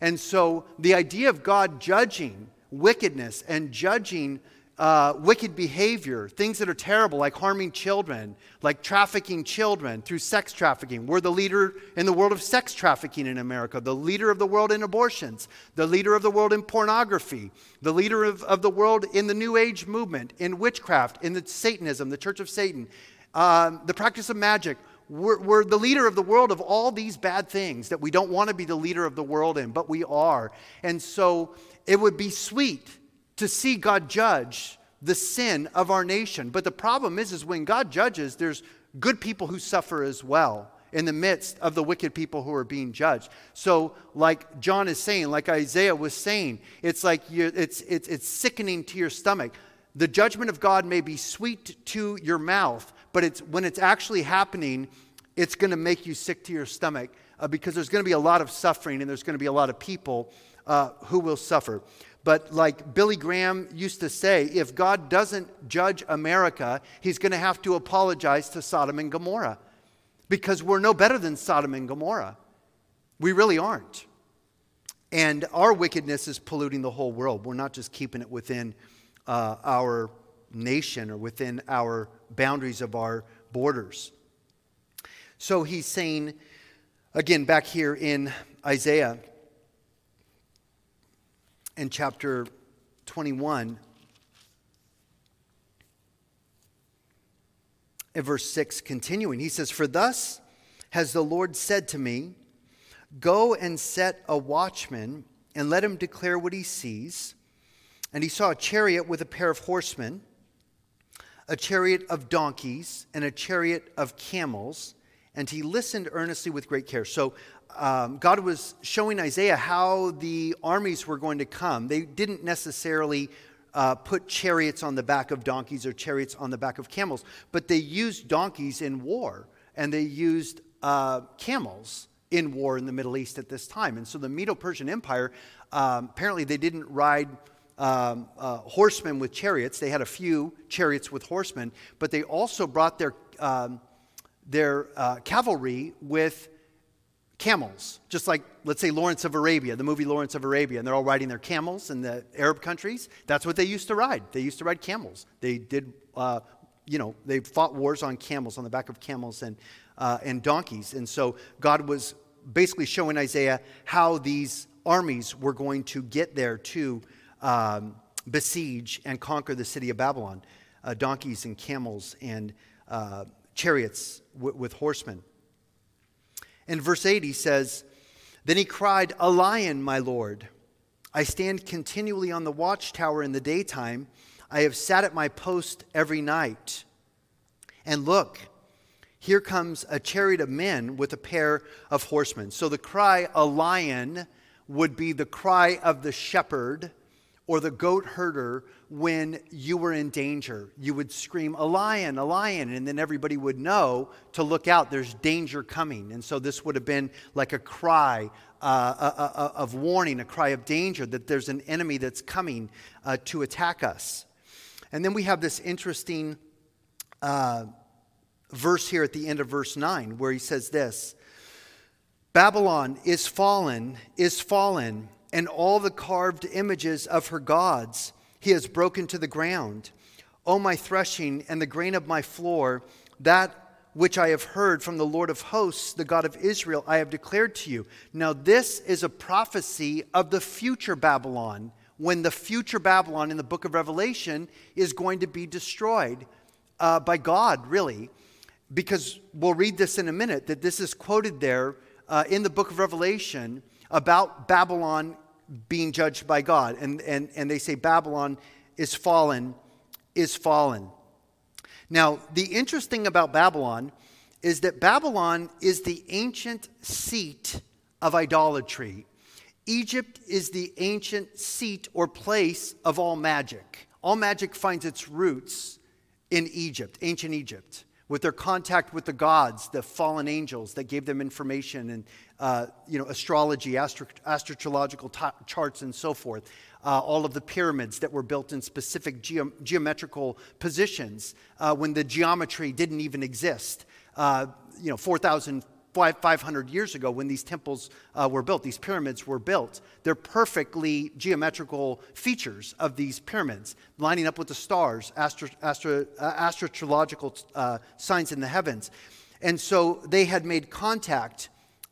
And so the idea of God judging wickedness and judging uh, wicked behavior, things that are terrible, like harming children, like trafficking children through sex trafficking. We're the leader in the world of sex trafficking in America, the leader of the world in abortions, the leader of the world in pornography, the leader of, of the world in the New Age movement, in witchcraft, in the Satanism, the Church of Satan, um, the practice of magic. We're, we're, the leader of the world of all these bad things that we don't want to be the leader of the world in, but we are. And so it would be sweet to see God judge the sin of our nation. But the problem is, is when God judges, there's good people who suffer as well in the midst of the wicked people who are being judged. So, like John is saying, like Isaiah was saying, it's like it's, it's, it's sickening to your stomach. The judgment of God may be sweet to your mouth, but it's, when it's actually happening, it's going to make you sick to your stomach uh, because there's going to be a lot of suffering and there's going to be a lot of people uh, who will suffer. But like Billy Graham used to say, if God doesn't judge America, he's going to have to apologize to Sodom and Gomorrah because we're no better than Sodom and Gomorrah. We really aren't. And our wickedness is polluting the whole world. We're not just keeping it within uh, our nation or within our boundaries of our borders. So he's saying, again, back here in Isaiah, in chapter 21, in verse 6, continuing, he says, For thus has the Lord said to me, Go and set a watchman and let him declare what he sees. And he saw a chariot with a pair of horsemen, a chariot of donkeys, and a chariot of camels. And he listened earnestly with great care. So um, God was showing Isaiah how the armies were going to come. They didn't necessarily uh, put chariots on the back of donkeys or chariots on the back of camels, but they used donkeys in war and they used uh, camels in war in the Middle East at this time. And so the Medo Persian Empire, um, apparently, they didn't ride um, uh, horsemen with chariots. They had a few chariots with horsemen, but they also brought their, um, their uh, cavalry with camels, just like, let's say, Lawrence of Arabia, the movie Lawrence of Arabia, and they're all riding their camels in the Arab countries. That's what they used to ride. They used to ride camels. They did, uh, you know, they fought wars on camels, on the back of camels and, uh, and donkeys. And so God was basically showing Isaiah how these armies were going to get there to um, besiege and conquer the city of Babylon uh, donkeys and camels and uh, chariots w- with horsemen. In verse 8, he says, Then he cried, A lion, my Lord. I stand continually on the watchtower in the daytime. I have sat at my post every night. And look, here comes a chariot of men with a pair of horsemen. So the cry, a lion, would be the cry of the shepherd or the goat herder when you were in danger. You would scream, A lion, a lion, and then everybody would know to look out, there's danger coming. And so this would have been like a cry uh, a, a, a, of warning, a cry of danger that there's an enemy that's coming uh, to attack us. And then we have this interesting uh, verse here at the end of verse 9 where he says this Babylon is fallen, is fallen and all the carved images of her gods he has broken to the ground. O my threshing and the grain of my floor, that which I have heard from the Lord of hosts, the God of Israel, I have declared to you. Now, this is a prophecy of the future Babylon, when the future Babylon in the book of Revelation is going to be destroyed uh, by God, really. Because we'll read this in a minute, that this is quoted there uh, in the book of Revelation about Babylon being judged by God. And, and, and they say Babylon is fallen, is fallen. Now, the interesting about Babylon is that Babylon is the ancient seat of idolatry. Egypt is the ancient seat or place of all magic. All magic finds its roots in Egypt, ancient Egypt with their contact with the gods, the fallen angels that gave them information and uh, you know, astrology, astro- astrological t- charts, and so forth. Uh, all of the pyramids that were built in specific geometrical positions uh, when the geometry didn't even exist. Uh, you know, 4,000 500 years ago when these temples uh, were built, these pyramids were built. They're perfectly geometrical features of these pyramids, lining up with the stars, astro, astro, uh, astrological uh, signs in the heavens. And so they had made contact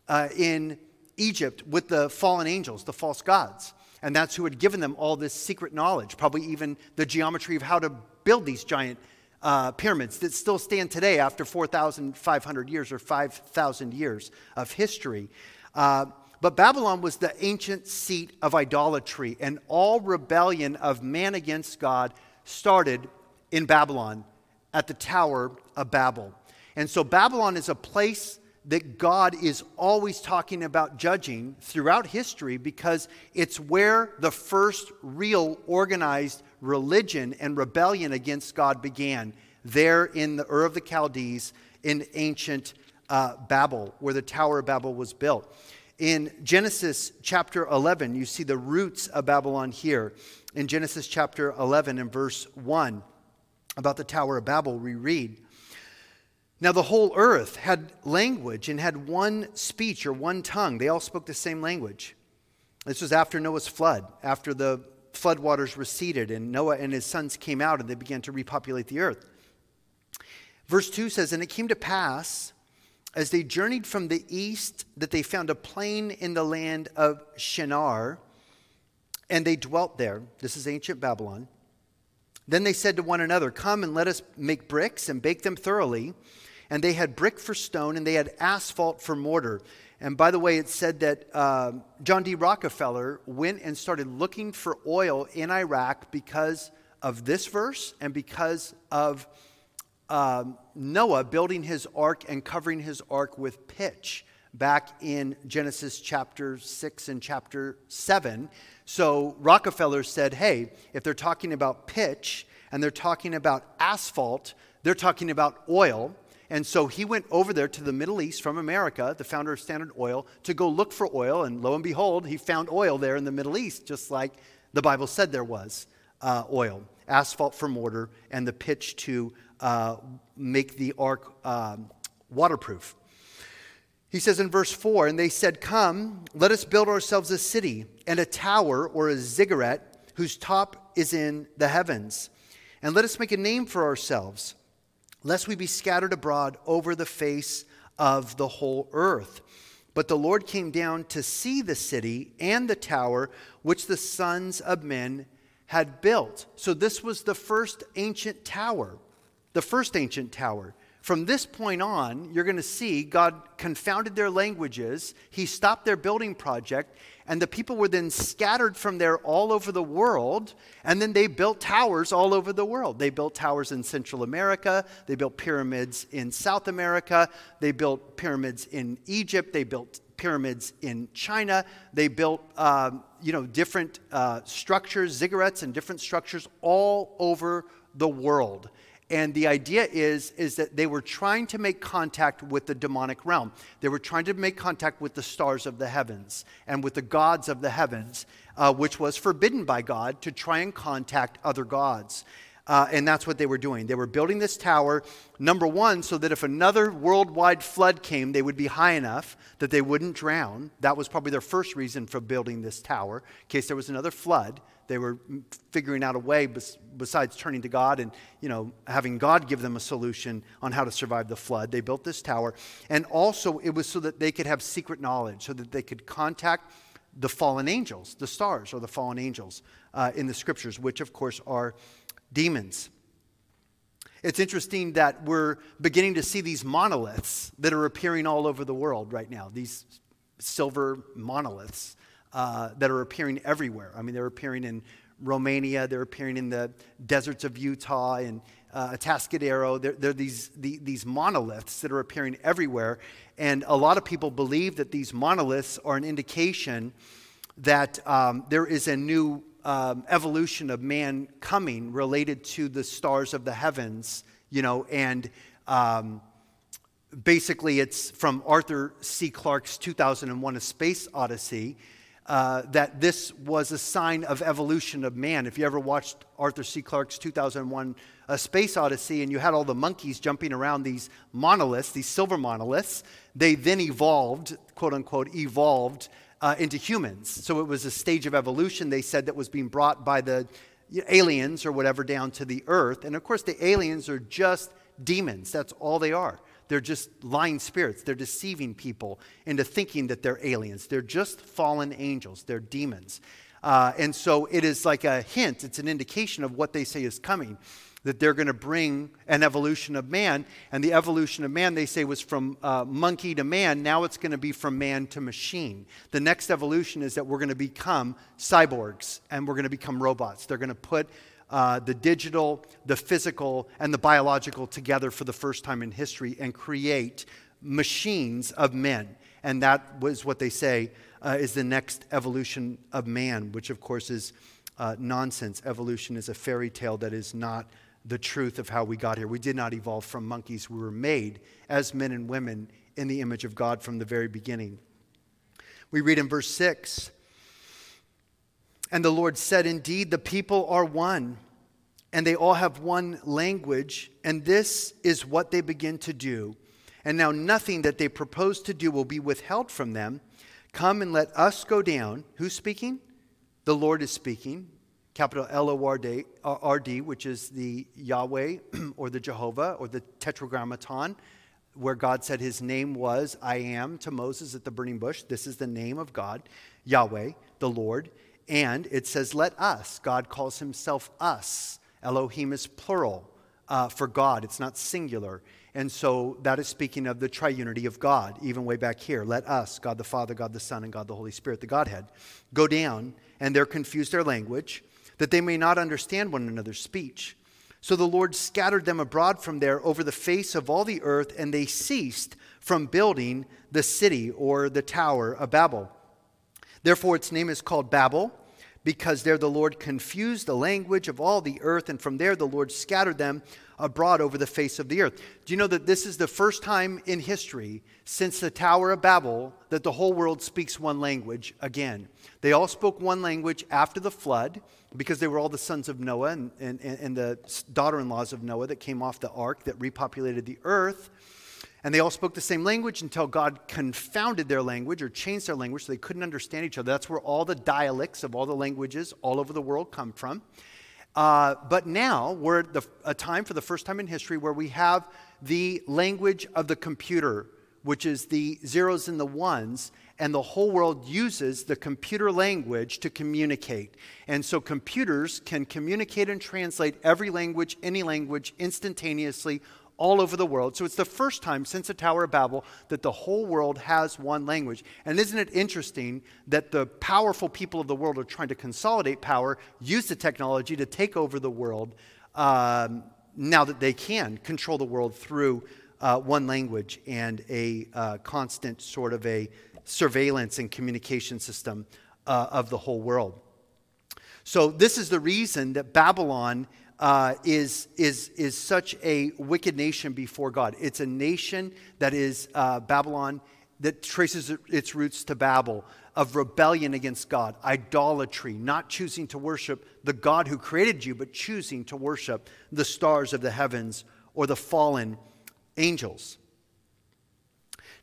uh, in Egypt with the fallen angels, the false gods. And that's who had given them all this secret knowledge, probably even the geometry of how to build these giant uh, pyramids that still stand today after 4,500 years or 5,000 years of history. Uh, but Babylon was the ancient seat of idolatry, and all rebellion of man against God started in Babylon at the Tower of Babel. And so Babylon is a place that God is always talking about judging throughout history because it's where the first real organized religion and rebellion against God began, there in the Ur of the Chaldees in ancient uh, Babel, where the Tower of Babel was built. In Genesis chapter 11, you see the roots of Babylon here. In Genesis chapter 11 and verse 1, about the Tower of Babel, we read, now, the whole earth had language and had one speech or one tongue. They all spoke the same language. This was after Noah's flood, after the floodwaters receded and Noah and his sons came out and they began to repopulate the earth. Verse 2 says, And it came to pass as they journeyed from the east that they found a plain in the land of Shinar, and they dwelt there. This is ancient Babylon. Then they said to one another, Come and let us make bricks and bake them thoroughly. And they had brick for stone and they had asphalt for mortar. And by the way, it said that uh, John D. Rockefeller went and started looking for oil in Iraq because of this verse and because of um, Noah building his ark and covering his ark with pitch back in Genesis chapter 6 and chapter 7. So Rockefeller said, hey, if they're talking about pitch and they're talking about asphalt, they're talking about oil. And so he went over there to the Middle East from America, the founder of Standard Oil, to go look for oil. And lo and behold, he found oil there in the Middle East, just like the Bible said there was uh, oil asphalt for mortar and the pitch to uh, make the ark um, waterproof. He says in verse 4 And they said, Come, let us build ourselves a city and a tower or a ziggurat whose top is in the heavens. And let us make a name for ourselves lest we be scattered abroad over the face of the whole earth. But the Lord came down to see the city and the tower which the sons of men had built. So this was the first ancient tower, the first ancient tower. From this point on, you're going to see God confounded their languages. He stopped their building project, and the people were then scattered from there all over the world. And then they built towers all over the world. They built towers in Central America. They built pyramids in South America. They built pyramids in Egypt. They built pyramids in China. They built, um, you know, different uh, structures, ziggurats, and different structures all over the world. And the idea is, is that they were trying to make contact with the demonic realm. They were trying to make contact with the stars of the heavens and with the gods of the heavens, uh, which was forbidden by God to try and contact other gods. Uh, and that's what they were doing. They were building this tower, number one, so that if another worldwide flood came, they would be high enough that they wouldn't drown. That was probably their first reason for building this tower, in case there was another flood. They were figuring out a way besides turning to God and, you know, having God give them a solution on how to survive the flood. They built this tower. And also, it was so that they could have secret knowledge, so that they could contact the fallen angels, the stars or the fallen angels uh, in the scriptures, which, of course, are demons. It's interesting that we're beginning to see these monoliths that are appearing all over the world right now, these silver monoliths uh, that are appearing everywhere. I mean, they're appearing in Romania, they're appearing in the deserts of Utah and uh, Atascadero. There, there are these, the, these monoliths that are appearing everywhere. And a lot of people believe that these monoliths are an indication that um, there is a new um, evolution of man coming related to the stars of the heavens, you know, and Um, basically, it's from Arthur C. Clarke's 2001 A Space Odyssey. Uh, that this was a sign of evolution of man. If you ever watched Arthur C. Clarke's 2001 A Space Odyssey and you had all the monkeys jumping around these monoliths, these silver monoliths, they then evolved, quote unquote, evolved uh, into humans. So it was a stage of evolution, they said, that was being brought by the aliens or whatever down to the earth. And of course, the aliens are just demons. That's all they are. They're just lying spirits. They're deceiving people into thinking that they're aliens. They're just fallen angels. They're demons. Uh, and so it is like a hint, it's an indication of what they say is coming that they're going to bring an evolution of man. And the evolution of man, they say, was from uh, monkey to man. Now it's going to be from man to machine. The next evolution is that we're going to become cyborgs and we're going to become robots. They're going to put uh, the digital, the physical, and the biological together for the first time in history and create machines of men. And that was what they say uh, is the next evolution of man, which of course is uh, nonsense. Evolution is a fairy tale that is not the truth of how we got here. We did not evolve from monkeys. We were made as men and women in the image of God from the very beginning. We read in verse 6 And the Lord said, Indeed, the people are one, and they all have one language, and this is what they begin to do. And now nothing that they propose to do will be withheld from them. Come and let us go down. Who's speaking? The Lord is speaking capital L O R D, which is the Yahweh (clears throat) or the Jehovah or the Tetragrammaton, where God said his name was I am to Moses at the burning bush. This is the name of God, Yahweh, the Lord. And it says, let us. God calls himself us. Elohim is plural uh, for God, it's not singular. And so that is speaking of the triunity of God, even way back here. Let us, God the Father, God the Son, and God the Holy Spirit, the Godhead, go down, and they're confused their language that they may not understand one another's speech. So the Lord scattered them abroad from there over the face of all the earth, and they ceased from building the city or the tower of Babel. Therefore, its name is called Babel, because there the Lord confused the language of all the earth, and from there the Lord scattered them abroad over the face of the earth. Do you know that this is the first time in history since the Tower of Babel that the whole world speaks one language again? They all spoke one language after the flood because they were all the sons of Noah and, and, and the daughter in laws of Noah that came off the ark that repopulated the earth. And they all spoke the same language until God confounded their language or changed their language so they couldn't understand each other. That's where all the dialects of all the languages all over the world come from. Uh, but now we're at the, a time for the first time in history where we have the language of the computer, which is the zeros and the ones, and the whole world uses the computer language to communicate. And so computers can communicate and translate every language, any language, instantaneously all over the world. So it's the first time since the Tower of Babel that the whole world has one language. And isn't it interesting that the powerful people of the world are trying to consolidate power, use the technology to take over the world um, now that they can control the world through uh, one language and a uh, constant sort of a surveillance and communication system uh, of the whole world. So, this is the reason that Babylon uh, is, is, is such a wicked nation before God. It's a nation that is uh, Babylon, that traces its roots to Babel, of rebellion against God, idolatry, not choosing to worship the God who created you, but choosing to worship the stars of the heavens or the fallen angels.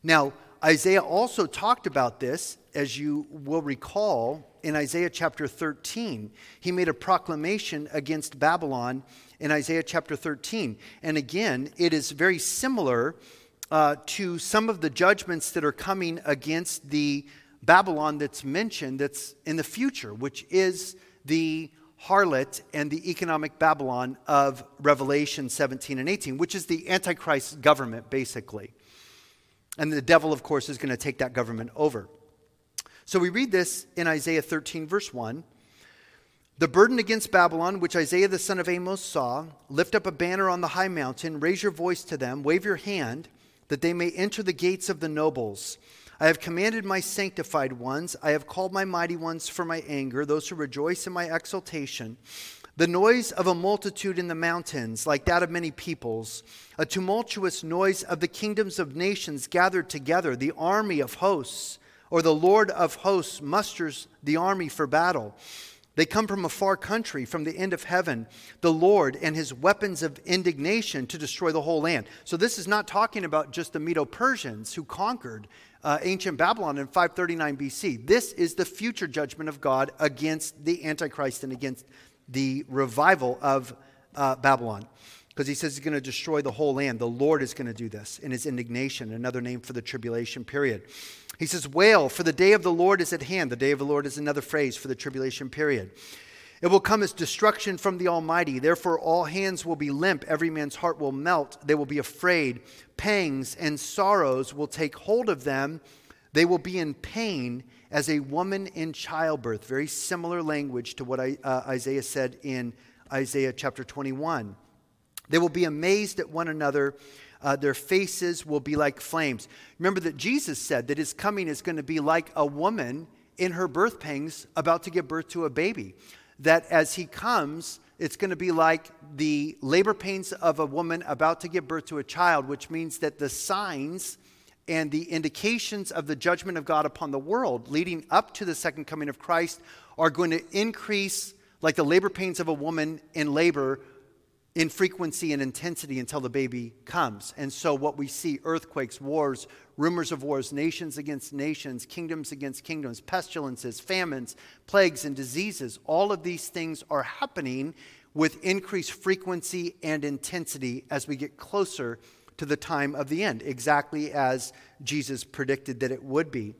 Now, Isaiah also talked about this, as you will recall, in Isaiah chapter 13. He made a proclamation against Babylon in Isaiah chapter 13. And again, it is very similar uh, to some of the judgments that are coming against the Babylon that's mentioned that's in the future, which is the harlot and the economic Babylon of Revelation 17 and 18, which is the Antichrist government, basically. And the devil, of course, is going to take that government over. So we read this in Isaiah 13, verse 1. The burden against Babylon, which Isaiah the son of Amos saw, lift up a banner on the high mountain, raise your voice to them, wave your hand, that they may enter the gates of the nobles. I have commanded my sanctified ones, I have called my mighty ones for my anger, those who rejoice in my exaltation. The noise of a multitude in the mountains, like that of many peoples, a tumultuous noise of the kingdoms of nations gathered together, the army of hosts, or the Lord of hosts musters the army for battle. They come from a far country, from the end of heaven, the Lord and his weapons of indignation to destroy the whole land. So, this is not talking about just the Medo Persians who conquered uh, ancient Babylon in 539 BC. This is the future judgment of God against the Antichrist and against the revival of uh, Babylon because he says he's going to destroy the whole land. The Lord is going to do this in his indignation, another name for the tribulation period. He says, Wail, for the day of the Lord is at hand. The day of the Lord is another phrase for the tribulation period. It will come as destruction from the Almighty. Therefore, all hands will be limp, every man's heart will melt. They will be afraid. Pangs and sorrows will take hold of them. They will be in pain as a woman in childbirth. Very similar language to what I, uh, Isaiah said in Isaiah chapter 21. They will be amazed at one another. Uh, their faces will be like flames. Remember that Jesus said that his coming is going to be like a woman in her birth pangs about to give birth to a baby. That as he comes, it's going to be like the labor pains of a woman about to give birth to a child, which means that the signs and the indications of the judgment of God upon the world leading up to the second coming of Christ are going to increase like the labor pains of a woman in labor in frequency and intensity until the baby comes. And so, what we see earthquakes, wars, rumors of wars, nations against nations, kingdoms against kingdoms, pestilences, famines, plagues, and diseases all of these things are happening with increased frequency and intensity as we get closer to the time of the end, exactly as Jesus predicted that it would be.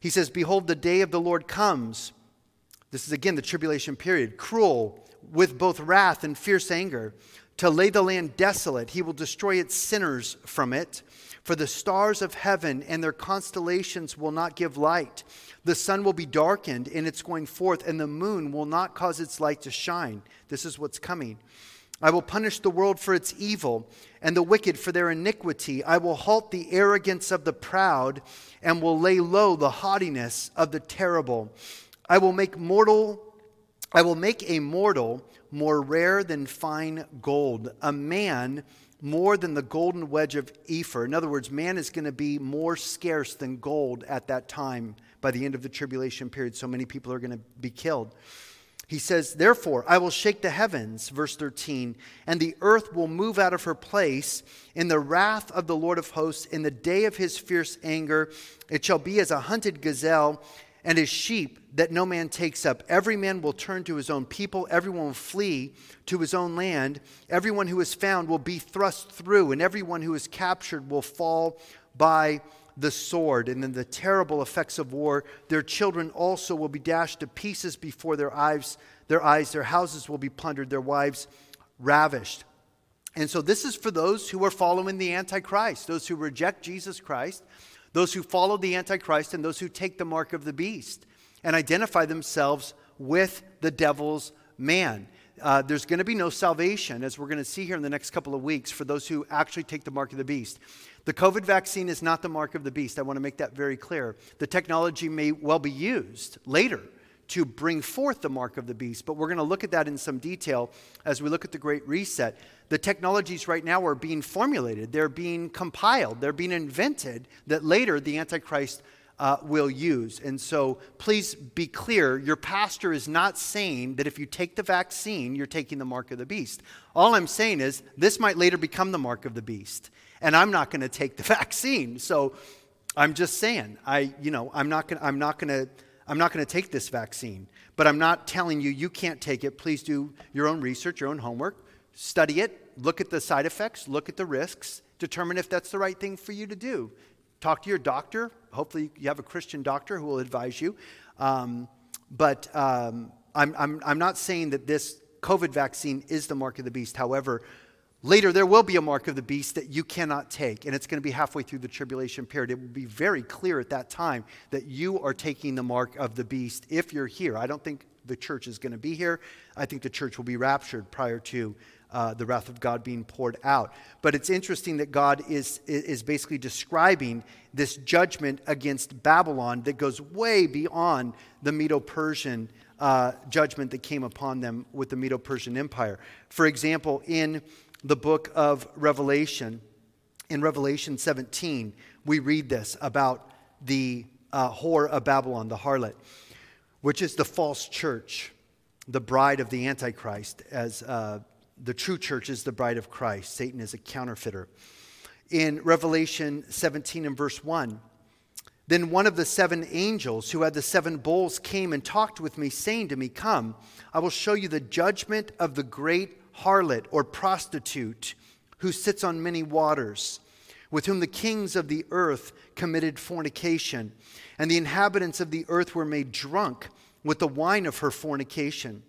He says, Behold, the day of the Lord comes. This is again the tribulation period, cruel, with both wrath and fierce anger, to lay the land desolate. He will destroy its sinners from it. For the stars of heaven and their constellations will not give light. The sun will be darkened in its going forth, and the moon will not cause its light to shine. This is what's coming. I will punish the world for its evil and the wicked for their iniquity. I will halt the arrogance of the proud and will lay low the haughtiness of the terrible. I will make mortal I will make a mortal more rare than fine gold, a man more than the golden wedge of Ophir. In other words, man is going to be more scarce than gold at that time by the end of the tribulation period. So many people are going to be killed. He says, Therefore, I will shake the heavens, verse 13, and the earth will move out of her place in the wrath of the Lord of hosts, in the day of his fierce anger. It shall be as a hunted gazelle and as sheep that no man takes up. Every man will turn to his own people, everyone will flee to his own land. Everyone who is found will be thrust through, and everyone who is captured will fall by the sword, and then the terrible effects of war. Their children also will be dashed to pieces before their eyes. Their eyes, their houses will be plundered, their wives ravished. And so this is for those who are following the Antichrist, those who reject Jesus Christ, those who follow the Antichrist, and those who take the mark of the beast and identify themselves with the devil's man. Uh, there's going to be no salvation, as we're going to see here in the next couple of weeks, for those who actually take the mark of the beast. The COVID vaccine is not the mark of the beast. I want to make that very clear. The technology may well be used later to bring forth the mark of the beast, but we're going to look at that in some detail as we look at the Great Reset. The technologies right now are being formulated, they're being compiled, they're being invented that later the Antichrist uh, will use. And so please be clear your pastor is not saying that if you take the vaccine, you're taking the mark of the beast. All I'm saying is this might later become the mark of the beast and I'm not going to take the (laughs) vaccine. So I'm just saying, I, you know, I'm not going I'm not going to I'm not going to take this vaccine. But I'm not telling you you can't take it. Please do your own research, your own homework, study it, look at the side effects, look at the risks, determine if that's the right thing for you to do. Talk to your doctor. Hopefully, you have a Christian doctor who will advise you. Um, but um, I'm, I'm, I'm not saying that this COVID vaccine is the mark of the beast. However, Later, there will be a mark of the beast that you cannot take, and it's going to be halfway through the tribulation period. It will be very clear at that time that you are taking the mark of the beast if you're here. I don't think the church is going to be here. I think the church will be raptured prior to uh, the wrath of God being poured out. But it's interesting that God is, is basically describing this judgment against Babylon that goes way beyond the Medo Persian uh, judgment that came upon them with the Medo Persian Empire. For example, in the book of Revelation, in Revelation 17, we read this about the uh, whore of Babylon, the harlot, which is the false church, the bride of the Antichrist, as uh, the true church is the bride of Christ. Satan is a counterfeiter. In Revelation 17 and verse 1, then one of the seven angels who had the seven bowls came and talked with me, saying to me, Come, I will show you the judgment of the great harlot or prostitute who sits on many waters, with whom the kings of the earth committed fornication, and the inhabitants of the earth were made drunk with the wine of her fornication.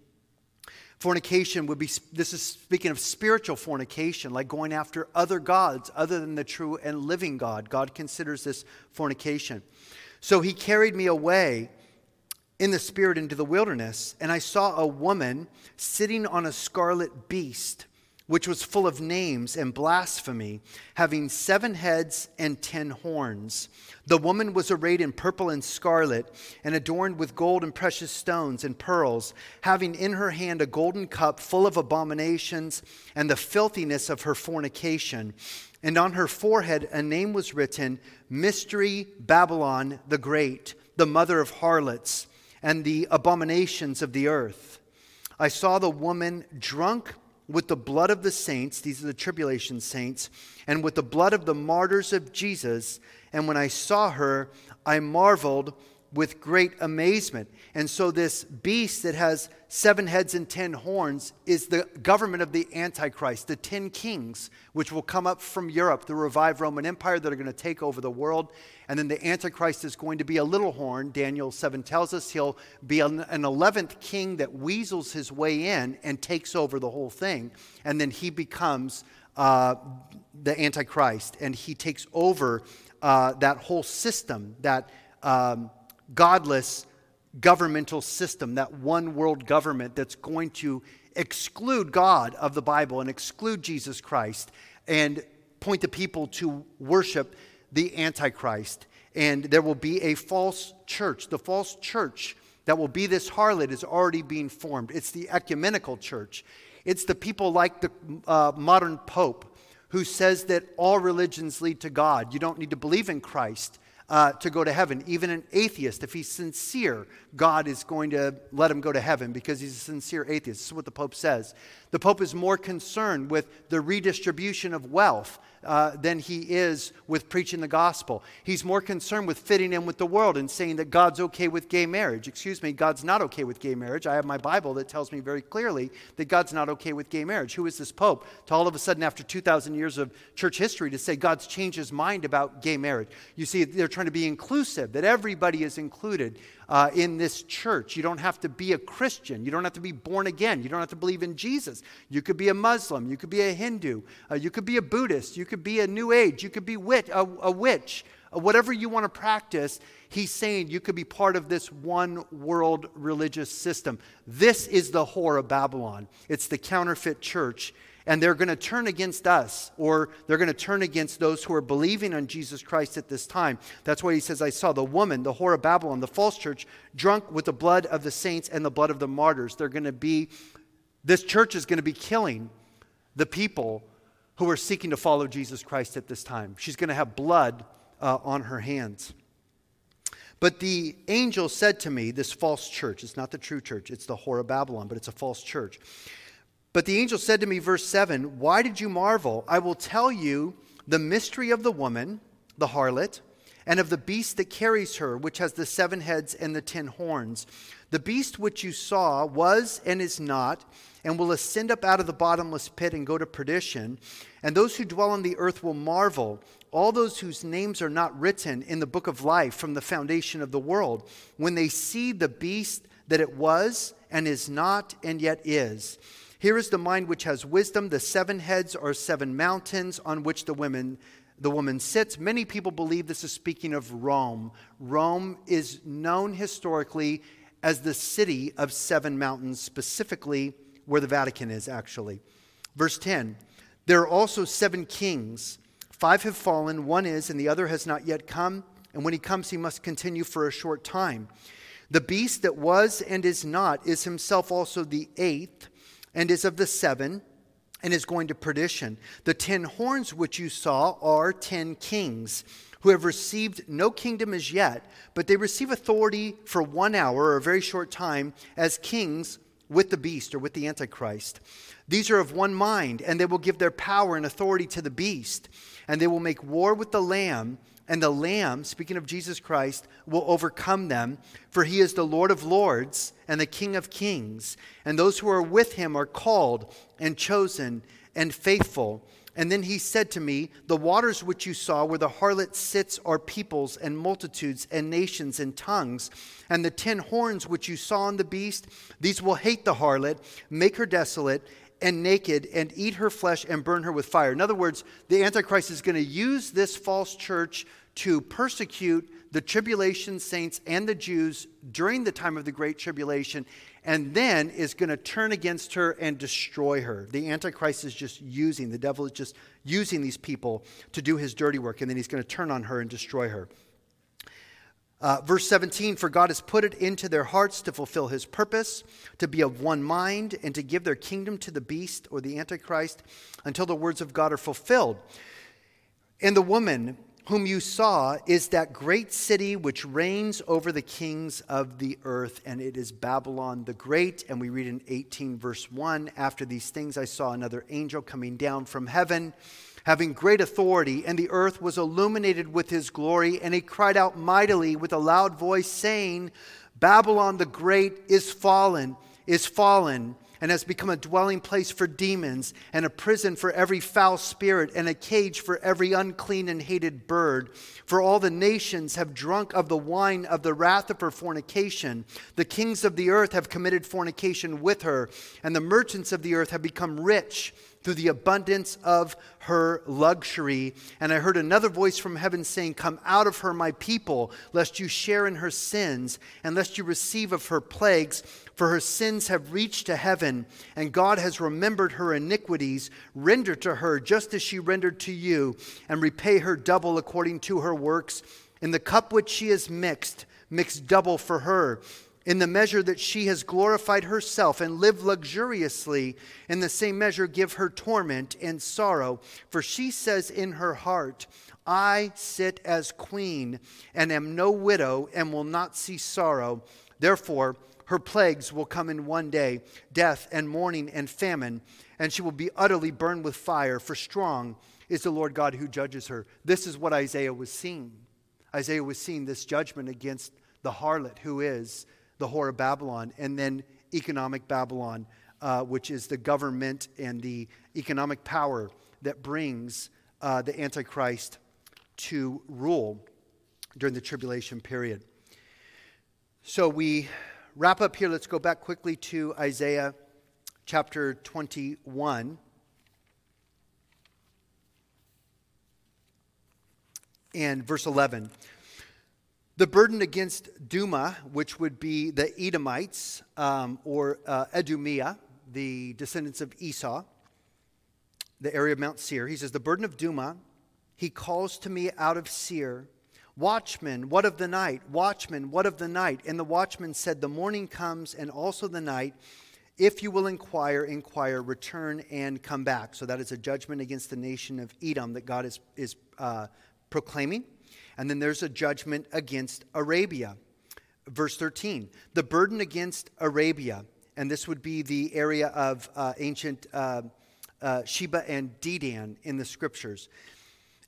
Fornication would be, this is speaking of spiritual fornication, like going after other gods other than the true and living God. God considers this fornication. So he carried me away in the spirit into the wilderness, and I saw a woman sitting on a scarlet beast which was full of names and blasphemy, having seven heads and ten horns. The woman was arrayed in purple and scarlet, and adorned with gold and precious stones and pearls, having in her hand a golden cup full of abominations and the filthiness of her fornication. And on her forehead a name was written Mystery Babylon the Great, the mother of harlots and the abominations of the earth. I saw the woman drunk with the blood of the saints, these are the tribulation saints, and with the blood of the martyrs of Jesus. And when I saw her, I marveled with great amazement. And so, this beast that has seven heads and ten horns is the government of the Antichrist, the ten kings, which will come up from Europe, the revived Roman Empire that are going to take over the world. And then the Antichrist is going to be a little horn. Daniel 7 tells us he'll be an 11th king that weasels his way in and takes over the whole thing. And then he becomes uh, the Antichrist and he takes over uh, that whole system, that. Um, godless governmental system, that one world government that's going to exclude God of the Bible and exclude Jesus Christ and point the people to worship the Antichrist. And there will be a false church. The false church that will be this harlot is already being formed. It's the ecumenical church. It's the people like the uh, modern pope who says that all religions lead to God. You don't need to believe in Christ uh, to go to heaven. Even an atheist, if he's sincere, God is going to let him go to heaven because he's a sincere atheist. This is what the Pope says. The Pope is more concerned with the redistribution of wealth uh, than he is with preaching the gospel. He's more concerned with fitting in with the world and saying that God's okay with gay marriage. Excuse me, God's not okay with gay marriage. I have my Bible that tells me very clearly that God's not okay with gay marriage. Who is this Pope to all of a sudden, after 2,000 years of church history, to say God's changed his mind about gay marriage? You see, they're trying to be inclusive, that everybody is included uh, in this church. You don't have to be a Christian. You don't have to be born again. You don't have to believe in Jesus. You could be a Muslim. You could be a Hindu. Uh, you could be a Buddhist. You could be a New Age. You could be wit- a, a witch. Uh, whatever you want to practice, he's saying you could be part of this one world religious system. This is the whore of Babylon. It's the counterfeit church and they're going to turn against us, or they're going to turn against those who are believing on Jesus Christ at this time. That's why he says, I saw the woman, the whore of Babylon, the false church, drunk with the blood of the saints and the blood of the martyrs. They're going to be, this church is going to be killing the people who are seeking to follow Jesus Christ at this time. She's going to have blood uh, on her hands. But the angel said to me, this false church, it's not the true church, it's the whore of Babylon, but it's a false church. But the angel said to me, verse 7, Why did you marvel? I will tell you the mystery of the woman, the harlot, and of the beast that carries her, which has the seven heads and the ten horns. The beast which you saw was and is not, and will ascend up out of the bottomless pit and go to perdition. And those who dwell on the earth will marvel, all those whose names are not written in the book of life from the foundation of the world, when they see the beast that it was and is not and yet is. Here is the mind which has wisdom. The seven heads are seven mountains on which the women the woman sits. Many people believe this is speaking of Rome. Rome is known historically as the city of seven mountains, specifically where the Vatican is, actually. Verse 10 There are also seven kings. Five have fallen, one is, and the other has not yet come. And when he comes, he must continue for a short time. The beast that was and is not is himself also the eighth, and is of the seven, and is going to perdition. The ten horns which you saw are ten kings who have received no kingdom as yet, but they receive authority for one hour or a very short time as kings with the beast or with the Antichrist. These are of one mind, and they will give their power and authority to the beast, and they will make war with the Lamb. And the Lamb, speaking of Jesus Christ, will overcome them, for he is the Lord of lords and the King of kings. And those who are with him are called and chosen and faithful. And then he said to me, The waters which you saw where the harlot sits are peoples and multitudes and nations and tongues. And the ten horns which you saw on the beast, these will hate the harlot, make her desolate and naked, and eat her flesh and burn her with fire. In other words, the Antichrist is going to use this false church to persecute the tribulation saints and the Jews during the time of the Great Tribulation and then is going to turn against her and destroy her. The Antichrist is just using, the devil is just using these people to do his dirty work, and then he's going to turn on her and destroy her. Uh, verse 17 For God has put it into their hearts to fulfill his purpose, to be of one mind, and to give their kingdom to the beast or the Antichrist until the words of God are fulfilled. And the woman whom you saw is that great city which reigns over the kings of the earth, and it is Babylon the Great. And we read in 18, verse 1 After these things, I saw another angel coming down from heaven, having great authority, and the earth was illuminated with his glory. And he cried out mightily with a loud voice, saying, Babylon the Great is fallen, is fallen and has become a dwelling place for demons, and a prison for every foul spirit, and a cage for every unclean and hated bird. For all the nations have drunk of the wine of the wrath of her fornication. The kings of the earth have committed fornication with her, and the merchants of the earth have become rich through the abundance of her luxury. And I heard another voice from heaven saying, Come out of her, my people, lest you share in her sins, and lest you receive of her plagues. For her sins have reached to heaven, and God has remembered her iniquities. Render to her just as she rendered to you, and repay her double according to her works. In the cup which she has mixed, mix double for her in the measure that she has glorified herself and lived luxuriously, in the same measure give her torment and sorrow. For she says in her heart, I sit as queen and am no widow and will not see sorrow. Therefore, her plagues will come in one day death and mourning and famine, and she will be utterly burned with fire, for strong is the Lord God who judges her. This is what Isaiah was seeing. Isaiah was seeing this judgment against the harlot who is the whore of Babylon, and then economic Babylon, uh, which is the government and the economic power that brings uh, the Antichrist to rule during the tribulation period. So we wrap up here. Let's go back quickly to Isaiah chapter 21. And verse 11. The burden against Dumah, which would be the Edomites um, or uh, the descendants of Esau, the area of Mount Seir, he says, The burden of Dumah, he calls to me out of Seir. Watchman, what of the night? Watchman, what of the night? And the watchman said, The morning comes and also the night. If you will inquire, inquire, return and come back. So that is a judgment against the nation of Edom that God is, is uh, proclaiming. And then there's a judgment against Arabia. Verse 13 the burden against Arabia, and this would be the area of uh, ancient uh, uh, Sheba and Dedan in the scriptures.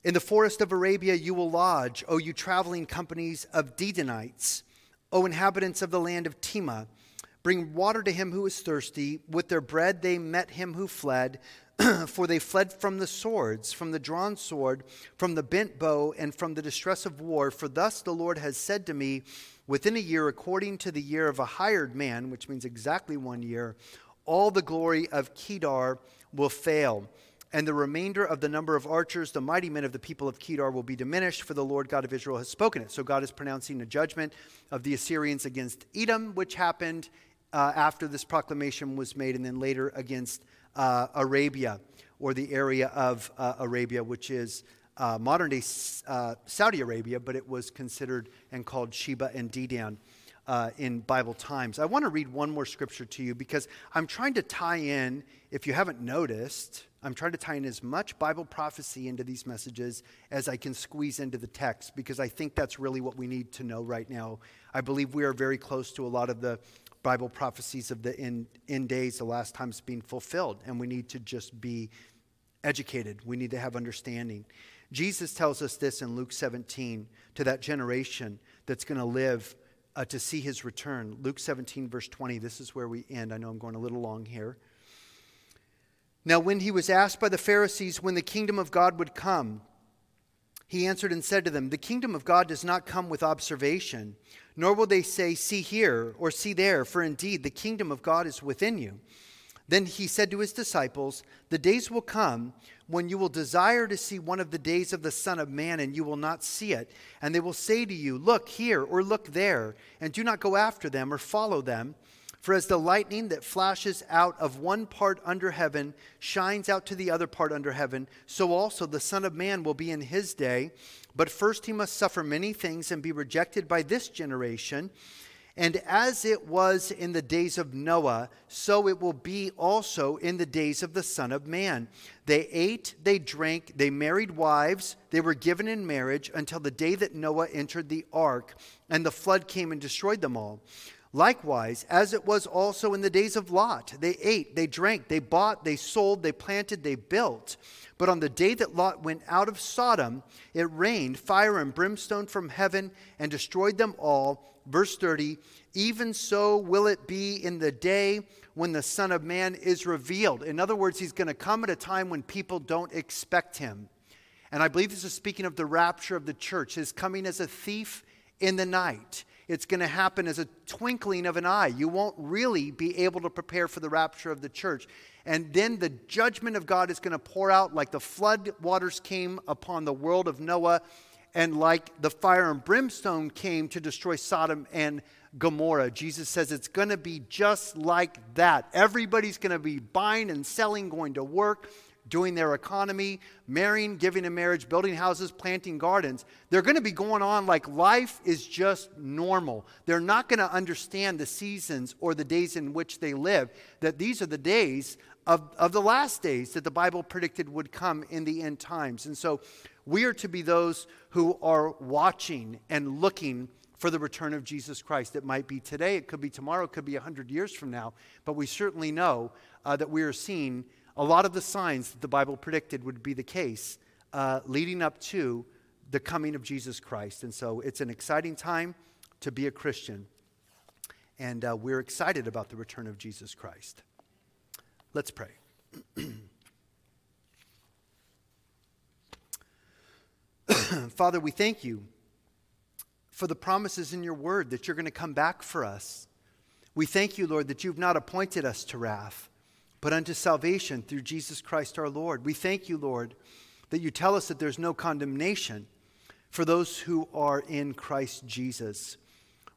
In the forest of Arabia you will lodge, O you traveling companies of Dedanites, O inhabitants of the land of Tema. Bring water to him who is thirsty. With their bread they met him who fled. (clears throat) for they fled from the swords, from the drawn sword, from the bent bow, and from the distress of war. For thus the Lord has said to me, within a year, according to the year of a hired man, which means exactly one year, all the glory of Kedar will fail. And the remainder of the number of archers, the mighty men of the people of Kedar, will be diminished, for the Lord God of Israel has spoken it. So God is pronouncing a judgment of the Assyrians against Edom, which happened uh, after this proclamation was made, and then later against uh, Arabia, or the area of uh, Arabia, which is uh, modern day uh, Saudi Arabia, but it was considered and called Sheba and Dedan uh, in Bible times. I want to read one more scripture to you because I'm trying to tie in, if you haven't noticed, I'm trying to tie in as much Bible prophecy into these messages as I can squeeze into the text because I think that's really what we need to know right now. I believe we are very close to a lot of the Bible prophecies of the end, end days, the last times being fulfilled, and we need to just be educated. We need to have understanding. Jesus tells us this in Luke 17 to that generation that's going to live uh, to see his return. Luke 17, verse 20. This is where we end. I know I'm going a little long here. Now, when he was asked by the Pharisees when the kingdom of God would come, he answered and said to them, The kingdom of God does not come with observation, nor will they say, See here or see there, for indeed the kingdom of God is within you. Then he said to his disciples, The days will come when you will desire to see one of the days of the Son of Man, and you will not see it. And they will say to you, Look here or look there, and do not go after them or follow them. For as the lightning that flashes out of one part under heaven shines out to the other part under heaven, so also the Son of Man will be in his day. But first he must suffer many things and be rejected by this generation. And as it was in the days of Noah, so it will be also in the days of the Son of Man. They ate, they drank, they married wives, they were given in marriage until the day that Noah entered the ark, and the flood came and destroyed them all. Likewise, as it was also in the days of Lot, they ate, they drank, they bought, they sold, they planted, they built. But on the day that Lot went out of Sodom, it rained fire and brimstone from heaven and destroyed them all. Verse 30 Even so will it be in the day when the Son of Man is revealed. In other words, he's going to come at a time when people don't expect him. And I believe this is speaking of the rapture of the church, his coming as a thief in the night. It's going to happen as a twinkling of an eye. You won't really be able to prepare for the rapture of the church. And then the judgment of God is going to pour out like the flood waters came upon the world of Noah, and like the fire and brimstone came to destroy Sodom and Gomorrah. Jesus says it's going to be just like that. Everybody's going to be buying and selling, going to work doing their economy, marrying, giving in marriage, building houses, planting gardens. They're going to be going on like life is just normal. They're not going to understand the seasons or the days in which they live, that these are the days of, of the last days that the Bible predicted would come in the end times. And so we are to be those who are watching and looking for the return of Jesus Christ. It might be today, it could be tomorrow, it could be 100 years from now, but we certainly know uh, that we are seeing a lot of the signs that the Bible predicted would be the case uh, leading up to the coming of Jesus Christ. And so it's an exciting time to be a Christian. And uh, we're excited about the return of Jesus Christ. Let's pray. (clears throat) Father, we thank you for the promises in your word that you're going to come back for us. We thank you, Lord, that you've not appointed us to wrath but unto salvation through Jesus Christ our Lord. We thank you, Lord, that you tell us that there's no condemnation for those who are in Christ Jesus.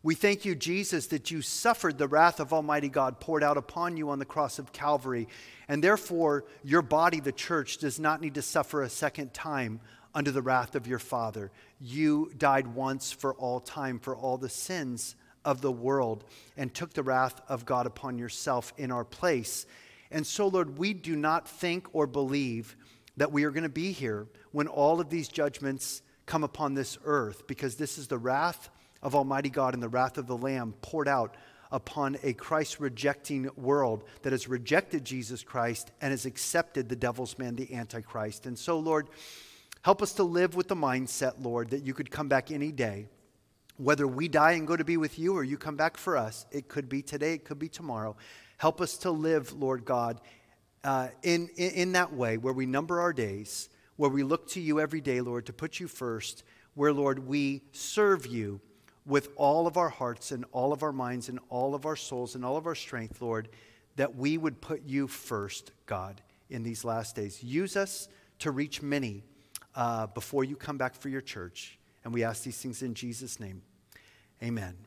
We thank you, Jesus, that you suffered the wrath of Almighty God poured out upon you on the cross of Calvary, and therefore your body, the church, does not need to suffer a second time under the wrath of your Father. You died once for all time for all the sins of the world and took the wrath of God upon yourself in our place. And so, Lord, we do not think or believe that we are going to be here when all of these judgments come upon this earth, because this is the wrath of Almighty God and the wrath of the Lamb poured out upon a Christ rejecting world that has rejected Jesus Christ and has accepted the devil's man, the Antichrist. And so, Lord, help us to live with the mindset, Lord, that you could come back any day. Whether we die and go to be with you or you come back for us, it could be today, it could be tomorrow. Help us to live, Lord God, uh, in, in, in that way where we number our days, where we look to you every day, Lord, to put you first, where, Lord, we serve you with all of our hearts and all of our minds and all of our souls and all of our strength, Lord, that we would put you first, God, in these last days. Use us to reach many uh, before you come back for your church. And we ask these things in Jesus' name. Amen.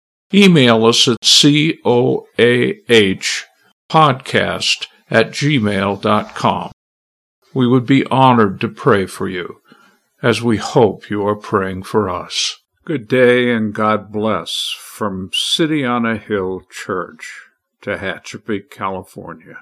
email us at coahpodcast at gmail.com. We would be honored to pray for you, as we hope you are praying for us. Good day and God bless from City on a Hill Church, Tehachapi, California.